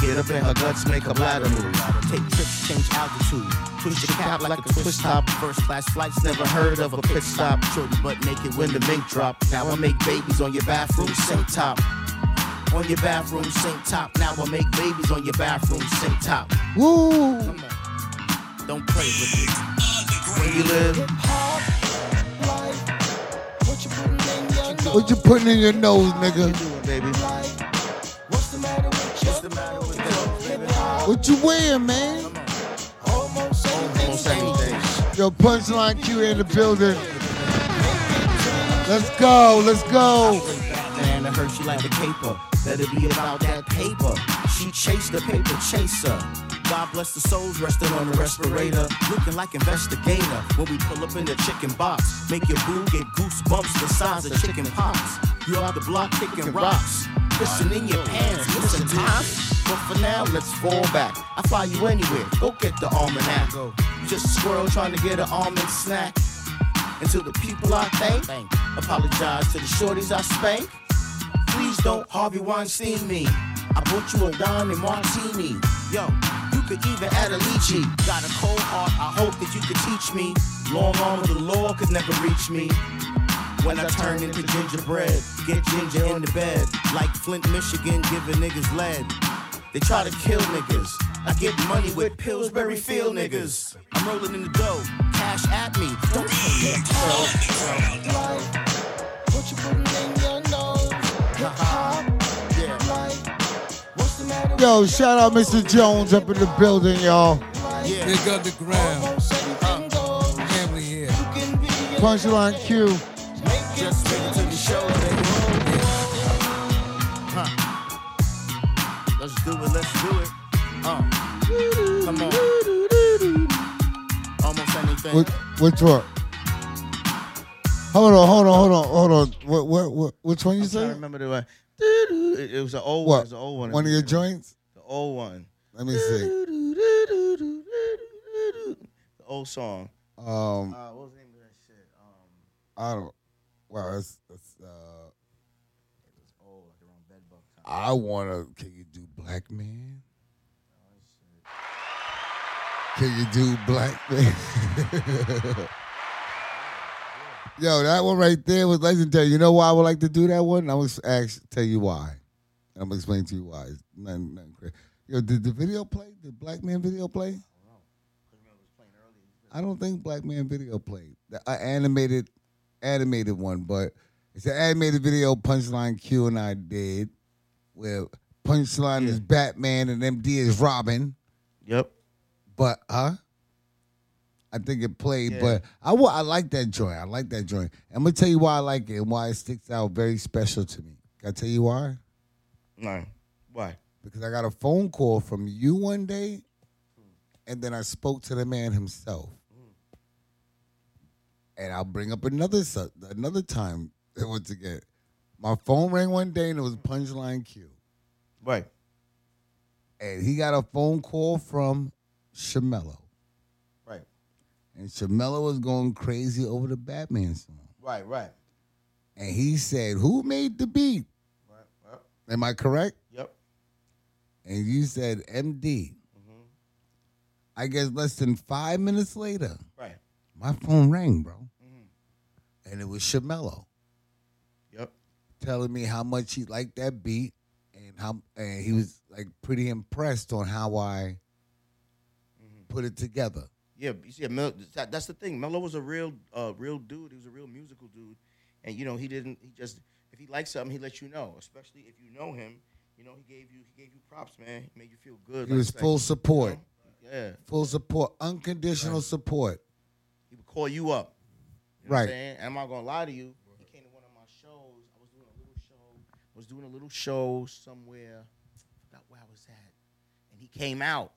Get up in her guts, make her bladder move. Take trips, change altitude. Push your cap like a twist top. First class flights, never heard of a pit stop. Shorty butt naked when the mink drop. Now I make babies on your bathroom sink top. On your bathroom sink top. Now I make babies on your bathroom sink top. Woo! Come on. Don't play with it. Where you live? What you putting in your nose, nigga? baby? What's the matter with you? What's the matter with you, baby? What you wearing, man? Yo, punchline Q in the building. Let's go, let's go. Man, I heard she like a caper. Better be about that paper. She chased the paper chaser. God bless the souls resting on the respirator. Looking like investigator when we pull up in the chicken box. Make your boo get goosebumps the size of chicken pox. You out the block kicking rocks. Listen in your pants, listen top. But for now, let's fall back. I fly you anywhere. Go get the almanac. You just a squirrel trying to get an almond snack. And to the people I thank, apologize to the shorties I spank. Please don't Harvey Weinstein me. I bought you a wine and martini. Yo, you could even add a lychee. Got a cold heart, I hope that you could teach me. Long arm of the law could never reach me. When I turn into gingerbread, get ginger in the bed. Like Flint, Michigan, giving niggas lead. They try to kill niggas. I get money with Pillsbury Field niggas. I'm rolling in the dough, cash at me. Don't pay me. What you putting in your nose? Hip uh-huh. hop. What's the matter with Yo, shout out Mr. Jones up in the building, y'all. Big underground. Uh-huh. Family here. Punchline Q. Let's do it, let's do it. Uh. Come on. Almost anything. Which, which one? Hold on, hold on, hold on, hold on. What, what, what, which one you say? I'm trying to remember the one. It it was an old one. It was an old one. One of your joints? The old one. Let me see. The old song. Um, Uh, what was the name of that shit? Um, I don't. Well, it's, it's uh. like around bedbug time. I wanna. Can you do Black Man? Can you do Black Man? Yo, that one right there was legendary. You know why I would like to do that one? I was ask tell you why. I'm gonna explain to you why. It's nothing, nothing crazy. Yo, did the video play? Did Black Man video play? I don't think Black Man video played. The uh, animated, animated one, but it's an animated video. Punchline Q and I did, where Punchline is Batman and MD is Robin. Yep. But huh? I think it played, Yeah. but I I like that joint. I like that joint. I'm gonna tell you why I like it and why it sticks out very special to me. Can I tell you why? No. Why? Because I got a phone call from you one day, and then I spoke to the man himself. And I'll bring up another another time. Once again, my phone rang one day and it was Punchline Q, Right. and he got a phone call from Shamello, Right. and Shamello was going crazy over the Batman song, Right. Right. and he said, "Who made the beat?" Right. Right. Am I correct? Yep. And you said MD. Mm-hmm. I guess less than five minutes later, Right. my phone rang, bro. Mm-hmm. And it was Shamello Yep. telling me how much he liked that beat and how and he was like pretty impressed on how I put it together. Yeah, you see, Mel, that, that's the thing. Mello was a real, uh, real dude. He was a real musical dude, and you know, he didn't. He just, if he liked something, he let you know. Especially if you know him, you know, he gave you, he gave you props, man. He made you feel good. He like- was like, full support. Yeah, Full support, unconditional support. he would call you up. You know I'm Right. saying? And I'm not gonna lie to you. He came to one of my shows. I was doing a little show was doing a little show somewhere. I forgot where I was at, and he came out.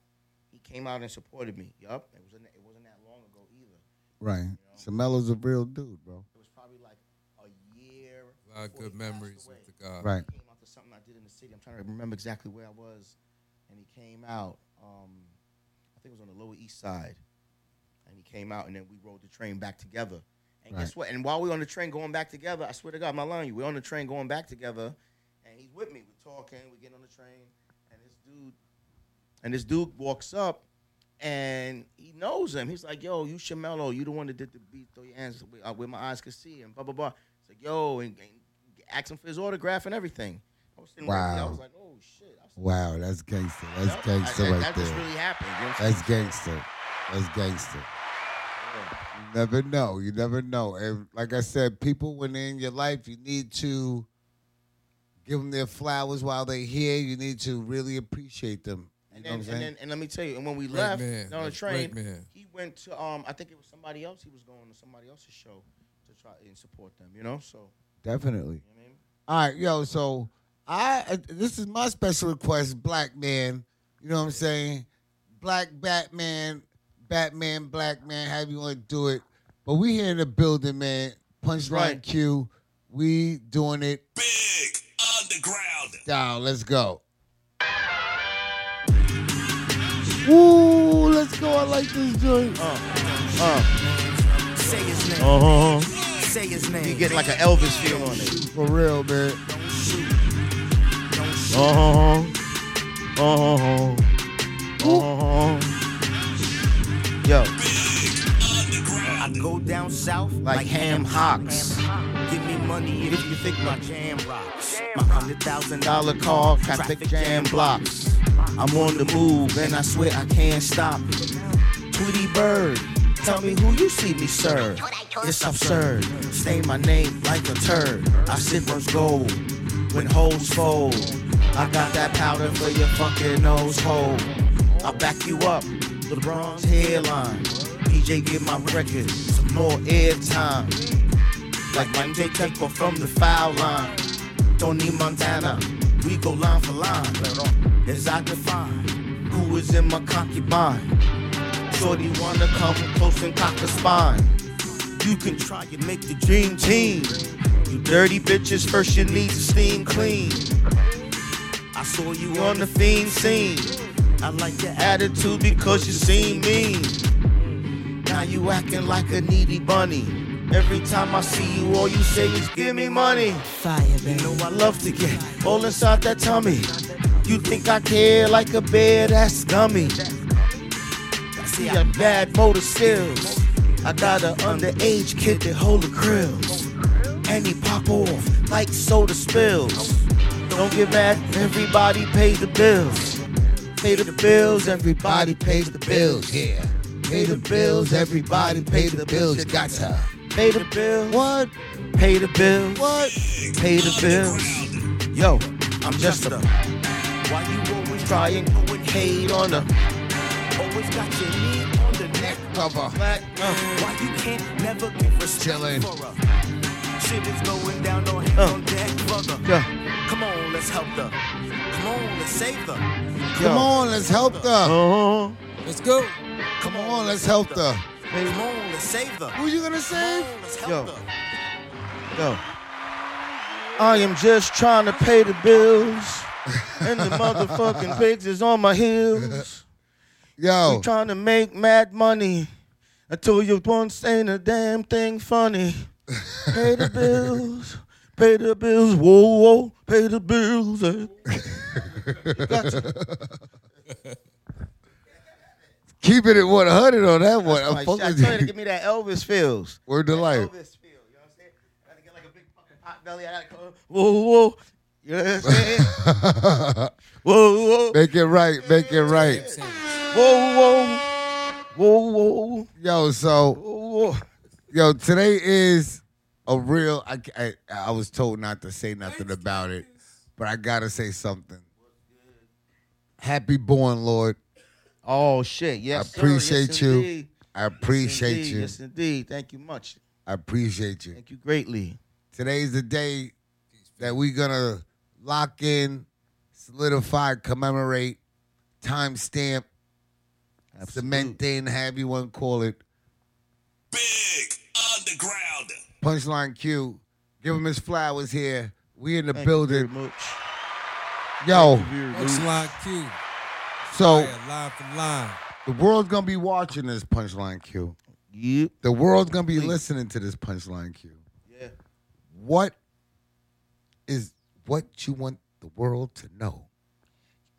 He came out and supported me. Yup, it wasn't it wasn't that long ago either. Right. Samelo's a real dude, bro. It was probably like a year. A lot of good memories with the guy. Right. He came out to something I did in the city. I'm trying to remember exactly where I was, and he came out. Um, I think it was on the Lower East Side, and he came out, and then we rode the train back together. And guess what? And while we were on the train going back together, I swear to God, I'm not lying to you. We're on the train going back together, and he's with me. We're talking. We get on the train, and this dude, and this dude walks up, and he knows him. He's like, "Yo, you Shamelo, you the one that did the beat, throw your hands where, uh, where my eyes could see, and blah blah blah." He's like, "Yo," and, and asked him for his autograph and everything. I was sitting right there. I Wow. was like, "Oh shit!" Wow, that's gangster. That's Yep. gangster I- I- right that there. just really happened. You know That's gangster. That's gangster. You never know. You never know. And like I said, people when they're in your life, you need to give them their flowers while they're here. You need to really appreciate them. You And know then, what I'm and saying? then, and let me tell you, and when we Great left man. on the train, he went to um, I think it was somebody else. He was going to somebody else's show to try and support them. You know, so Definitely. All right, yo. So I uh, this is my special request, Black Man. You know what I'm saying? Black Batman, Batman, Black Man. However you want to do it. But we here in the building, man. Punchline Right. Q. We doing it. Big underground. Down. Let's go. Woo! Let's go. I like this joint. Uh, Say his name. uh huh. Say his name. You get like an Elvis feel on it. For real, man. Uh huh. Uh huh. Uh huh. Yo, I go down south like ham hocks. Give me money if you think my jam rocks. My hundred thousand Dollar car, traffic jam blocks. I'm on the move and I swear I can't stop. Tweety Bird, tell me who you see me serve. It's absurd. Stain my name like a turd. I sit rose gold when hoes fold. I got that powder for your fucking nose hole. I'll back you up. LeBron's hairline. PJ give my record some more airtime. Like J Temple from the foul line. Tony Montana, we go line for line. As I define who is in my concubine. Shorty wanna come close and cock the spine. You can try and make the dream team. You dirty bitches, first you need to steam clean. I saw you on the fiend scene. I like your attitude because you seem mean. Now you acting like a needy bunny. Every time I see you, all you say is give me money. Fire, You know I love to get all inside that tummy. You think I care like a bear that's gummy? I see I bad motor skills. I got an underage kid that hold the grills. And he pop off like soda spills. Don't get mad, everybody pay the bills. Pay the bills, everybody pays the bills. Yeah. Pay the bills, everybody pay the bills. You got to pay the bills. What? Pay the bills. What? Pay the bills. Yo, I'm just a. Why you always trying to hate on the? Always got your knee on the neck Cover. Black, uh, Why you can't never give respect Chillin'. for? Shit is going down, no hands Uh. on deck, brother. yeah. Come on, let's help her. Come on, let's save her. Come on, let's help them. Uh-huh. Let's go. Come on, let's help them. Come on, let's save her. Who you gonna Come save? on, let's help Yo. her. Yo. I am just trying to pay the bills. and the motherfucking pigs is on my heels. Yo. We trying to make mad money until you once ain't a damn thing funny. Pay the bills, pay the bills, whoa, whoa, pay the bills. eh. Gotcha. Keeping it 100 on that one. Fucking shit. Told you to give me that Elvis feels. Word to life. Elvis feel, you know what I'm saying? Gotta get like a big fucking pot belly. I gotta go, whoa, whoa. You know what I'm saying? whoa, whoa. Make it right. Make it right. Whoa, whoa. Whoa, whoa. Yo, so whoa. yo, today is a real. I, I I was told not to say nothing about it, but I gotta say something. Happy born, Lord. Oh, shit. Yes, I sir. appreciate Yes, you. indeed. I appreciate Yes, you. Yes, indeed. Thank you much. I appreciate you. Thank you greatly. Today's the day that we're gonna lock in, solidify, commemorate, timestamp, cement in, have you want to call it. Big Underground. Punchline Q. Give him his flowers here. We in the Thank you building. very much. Yo, Punchline Q. so line for line. the world's gonna be watching this Punchline Q. Yep. The world's gonna be listening to this Punchline Q. Yeah. What is what you want the world to know?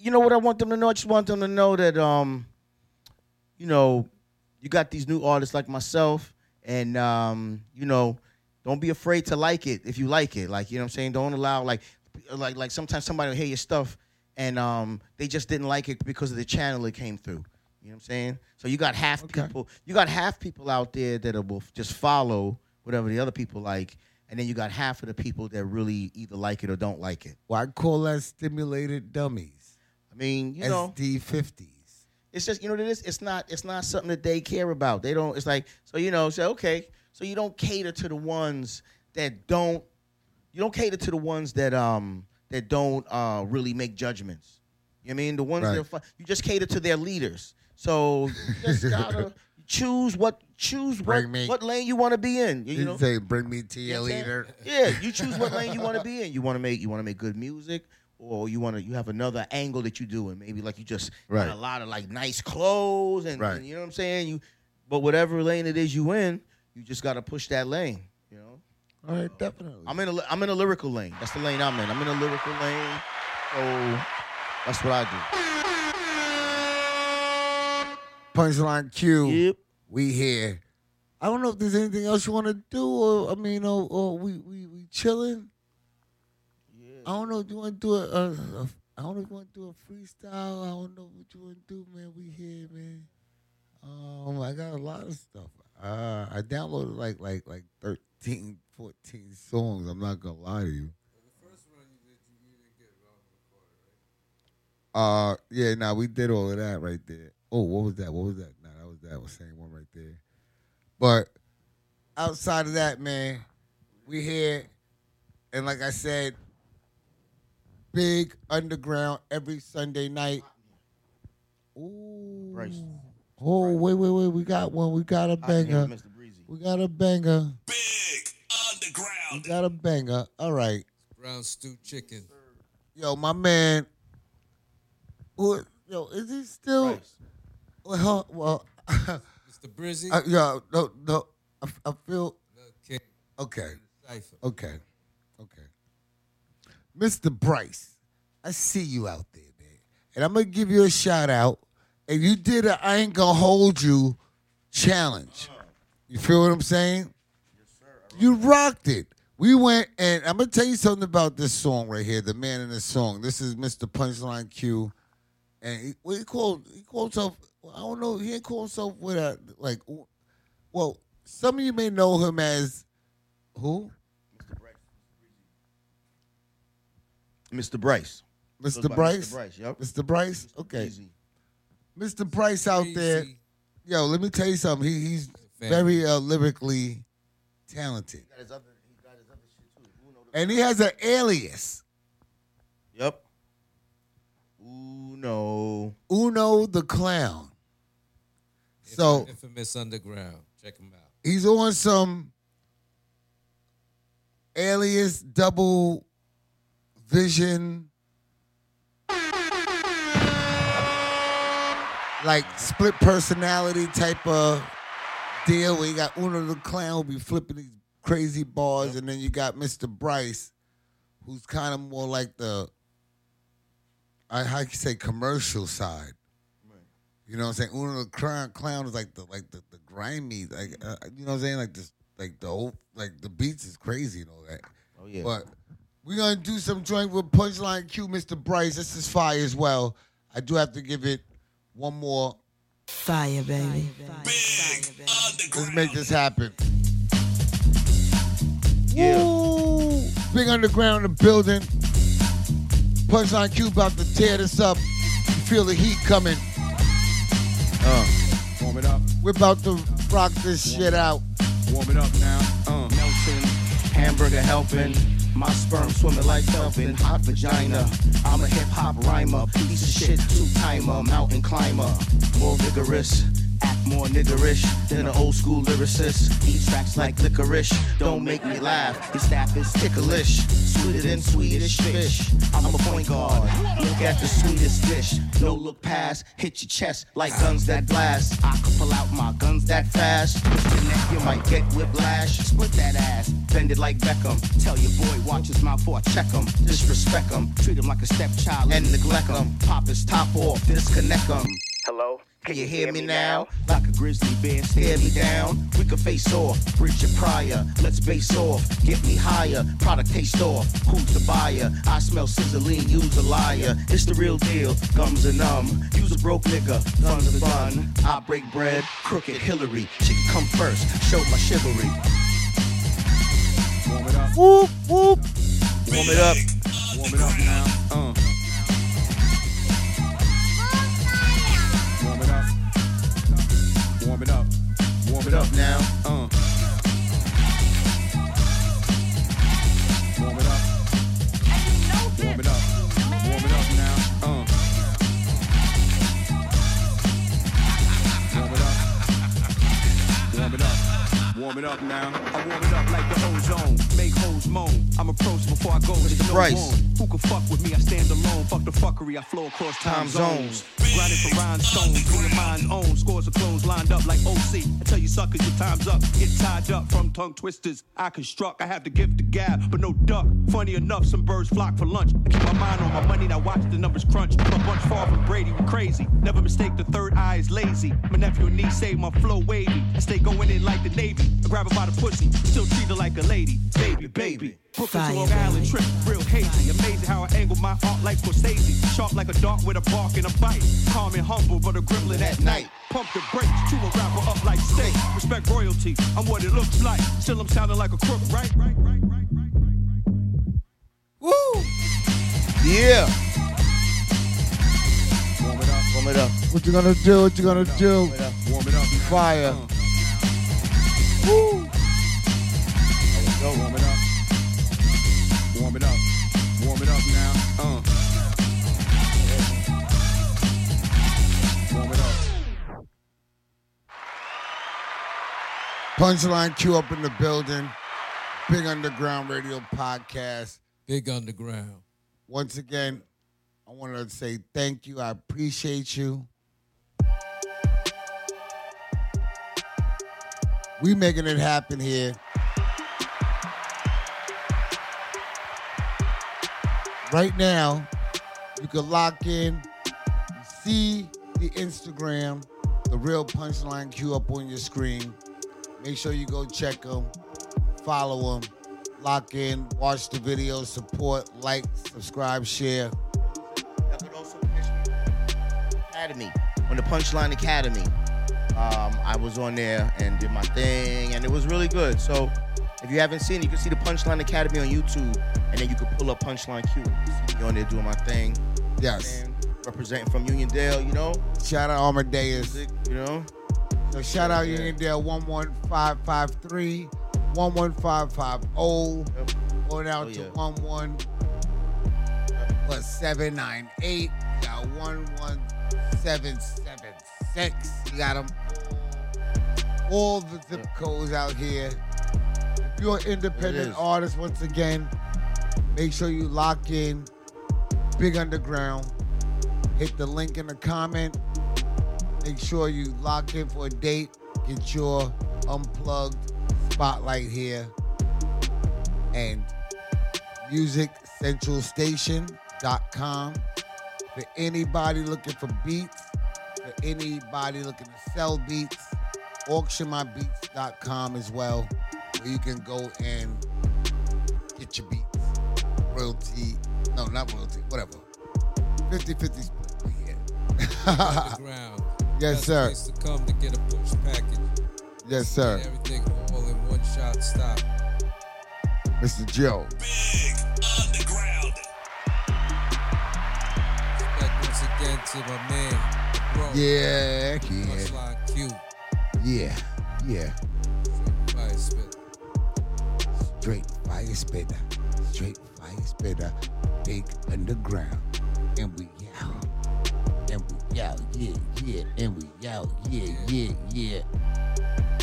you know what I want them to know? I just want them to know that um, you know, you got these new artists like myself, and um, you know, don't be afraid to like it if you like it. Like, you know what I'm saying? Don't allow like like like sometimes somebody will hear your stuff and um they just didn't like it because of the channel it came through. You know what I'm saying? So you got half people you got half people out there that will just follow whatever the other people like, and then you got half of the people that really either like it or don't like it. Well, I call that stimulated dummies. I mean, you know, SD fifties. it's just you know what it is. It's not it's not something that they care about. They don't. It's like so you know. So okay. So you don't cater to the ones that don't. You don't cater to the ones that um that don't uh really make judgments. You know what I mean the ones Right. that fu- you just cater to their leaders. So you just gotta choose what choose what Bring me- what lane you want to be in. You, you know. say, bring me to your You know what I'm saying? leader. Yeah, you choose what lane you want to be in. You want to make you want to make good music, or you want to you have another angle that you do, and maybe like you just Right. got a lot of like nice clothes, and, Right. and you know what I'm saying. You, but whatever lane it is you in, you just got to push that lane. All right, definitely. I'm in a I'm in a lyrical lane. That's the lane I'm in. I'm in a lyrical lane, so that's what I do. Punchline Q. Yep. We here. I don't know if there's anything else you want to do, or I mean, or, or we we we chilling. Yeah. I don't know if you want to do a, a, a. I don't know if you want to do a freestyle. I don't know what you want to do, man. We here, man. Um, I got a lot of stuff. Uh, I downloaded like like like 13, 14 songs. I'm not gonna lie to you. Uh, yeah, nah, we did all of that right there. Oh, what was that? What was that? Nah, that was that was same one right there. But outside of that, man, we here, and like I said, big underground every Sunday night. Ooh. Oh, wait, wait, wait. We got one. We got a banger. Mr. Breezy. We got a banger. Big Underground. We got a banger. All right. Brown stew chicken. Yo, my man. Who, yo, is he still? Well, well, Mr. Brizzy. Uh, yo, no, no. I, I feel King. okay. Okay, okay. Mr. Bryce, I see you out there, man, and I'm gonna give you a shout out. And you did a I ain't gonna hold you challenge. You feel what I'm saying? Yes, sir. You rocked it. We went and I'm gonna tell you something about this song right here. The man in the song. This is Mr. Punchline Q, and he, what he called he called himself. I don't know. He ain't call himself with a like. Well, some of you may know him as who? Mr. Bryce. Mr. Goes by Bryce. Mr. Bryce, yep. Mr. Bryce. Okay. Mr. Bryce out there. Yo, let me tell you something. He, he's very uh, lyrically talented, and he has an alias. Yep. Uno. Uno the Clown. So Infamous Underground. Check him out. he's on some alias double vision like split personality type of deal where you got Uno the Clown who be flipping these crazy bars and then you got Mr. Bryce who's kind of more like the I how you say commercial side. You know what I'm saying? Uno the clown, clown is like the like the, the grimy like uh, you know what I'm saying like this like the whole like the beats is crazy and all that. Oh yeah. But we're gonna do some joint with Punchline Q, Mr. Bryce. This is fire as well. I do have to give it one more. Fire, baby. Let's make this happen. Woo! Big underground in the building. Punchline Q about to tear this up. You feel the heat coming. Uh, warm it up. We're about to rock this shit out. Warm it up now. Uh. Melton, hamburger helping. My sperm swimming like Kelvin, hot vagina. I'm a hip hop rhymer, piece of shit, two timer, mountain climber. More vigorous, more niggerish than an old school lyricist. Eat tracks like licorice, don't make me laugh. His staff is ticklish, sweeter than Swedish fish. I'm a point guard, look at the sweetest dish. No look past, hit your chest like guns that blast. I can pull out my guns that fast. Twist your neck, you might get whiplash. Split that ass, bend it like Beckham. Tell your boy, watch his mouth I check him. Disrespect him, treat him like a stepchild and neglect him. Pop his top off, disconnect him. Hello? Can you hear me now? Like a grizzly bear, stare me down. We can face off, bridge your prior. Let's base off, get me higher. Product taste off, who's the buyer? I smell sizzling, use a liar. It's the real deal, gums and numb. Use a broke nigga, fun's a fun. I break bread, crooked Hillary. She can come first, show my chivalry. Warm it up. Whoop, whoop. Warm it up. Warm it up now. Uh. Warm it up. Warm it up now. Uh. Up. Warm it up now. I warm it up like the ozone. Make hoes moan. I'm approached before I go. There's no Bryce. Who can fuck with me? I stand alone. Fuck the fuckery. I flow across time, Time zones. zones. Grinding for rhinestones. Your mind's own. Scores of clones lined up like OC. I tell you suckers, your time's up. Get tied up from tongue twisters. I construct. I have the gift of gab, but no duck. Funny enough, some birds flock for lunch. I keep my mind on my money. Now watch the numbers crunch. My bunch far from Brady. We crazy. Never mistake the third eye is lazy. My nephew and niece say my flow wavy. I stay going in like the Navy. I grab her by the pussy. Still treat her like a lady. Baby, baby. Brooklyn to Fire, Long Island trip, real hazy. Amazing how I angle my art like Scorsese. Sharp like a dart with a bark and a bite. Calm and humble, but a gremlin at night. Pump the brakes to a rapper up like steak. Respect royalty, I'm what it looks like. Still I'm sounding like a crook, right? Right, right, right, right, right. Woo! Yeah. Warm it up. Warm it up. What you gonna do? What you gonna do? Warm it up. Warm it up. Fire. Uh. Woo. Go. Warm it up. Warm it up. Warm it up now. Uh. Warm it up. Punchline Q up in the building. Big Underground Radio Podcast. Big underground. Once again, I want to say thank you. I appreciate you. We making it happen here. Right now, you can lock in, see the Instagram, the real punchline Q up on your screen. Make sure you go check them, follow them, lock in, watch the video, support, like, subscribe, share. Academy on the Punchline Academy. Um, I was on there and did my thing, and it was really good. So if you haven't seen it, you can see the Punchline Academy on YouTube, and then you can pull up Punchline Q. See me on there doing my thing. Yes. And representing from Uniondale, you know, Shout out music, you know. So shout out Uniondale 11553, 11550, going out Oh, to yeah. 11 plus 798. You got 11776. You got them all, the zip codes out here. If you're an independent artist, once again, make sure you lock in Big Underground. Hit the link in the comment. Make sure you lock in for a date. Get your unplugged spotlight here. And musiccentralstation.com for anybody looking for beats, for anybody looking to sell beats. Auctionmybeats.com as well, where you can go and get your beats. Royalty, no, not royalty, whatever. 50 50 split. we here. Underground. Yes, Best sir. place to come to get a push package. Yes, sir. Get everything all in one shot stop. Mr. Joe. Big underground. Respect once again to my man, bro. Yeah, yeah, Punchline Q. yeah, yeah. Fire spit. Straight fire spit. Straight fire spitter, big underground. And we out. And we out, yeah, yeah. And we out, yeah, yeah, yeah.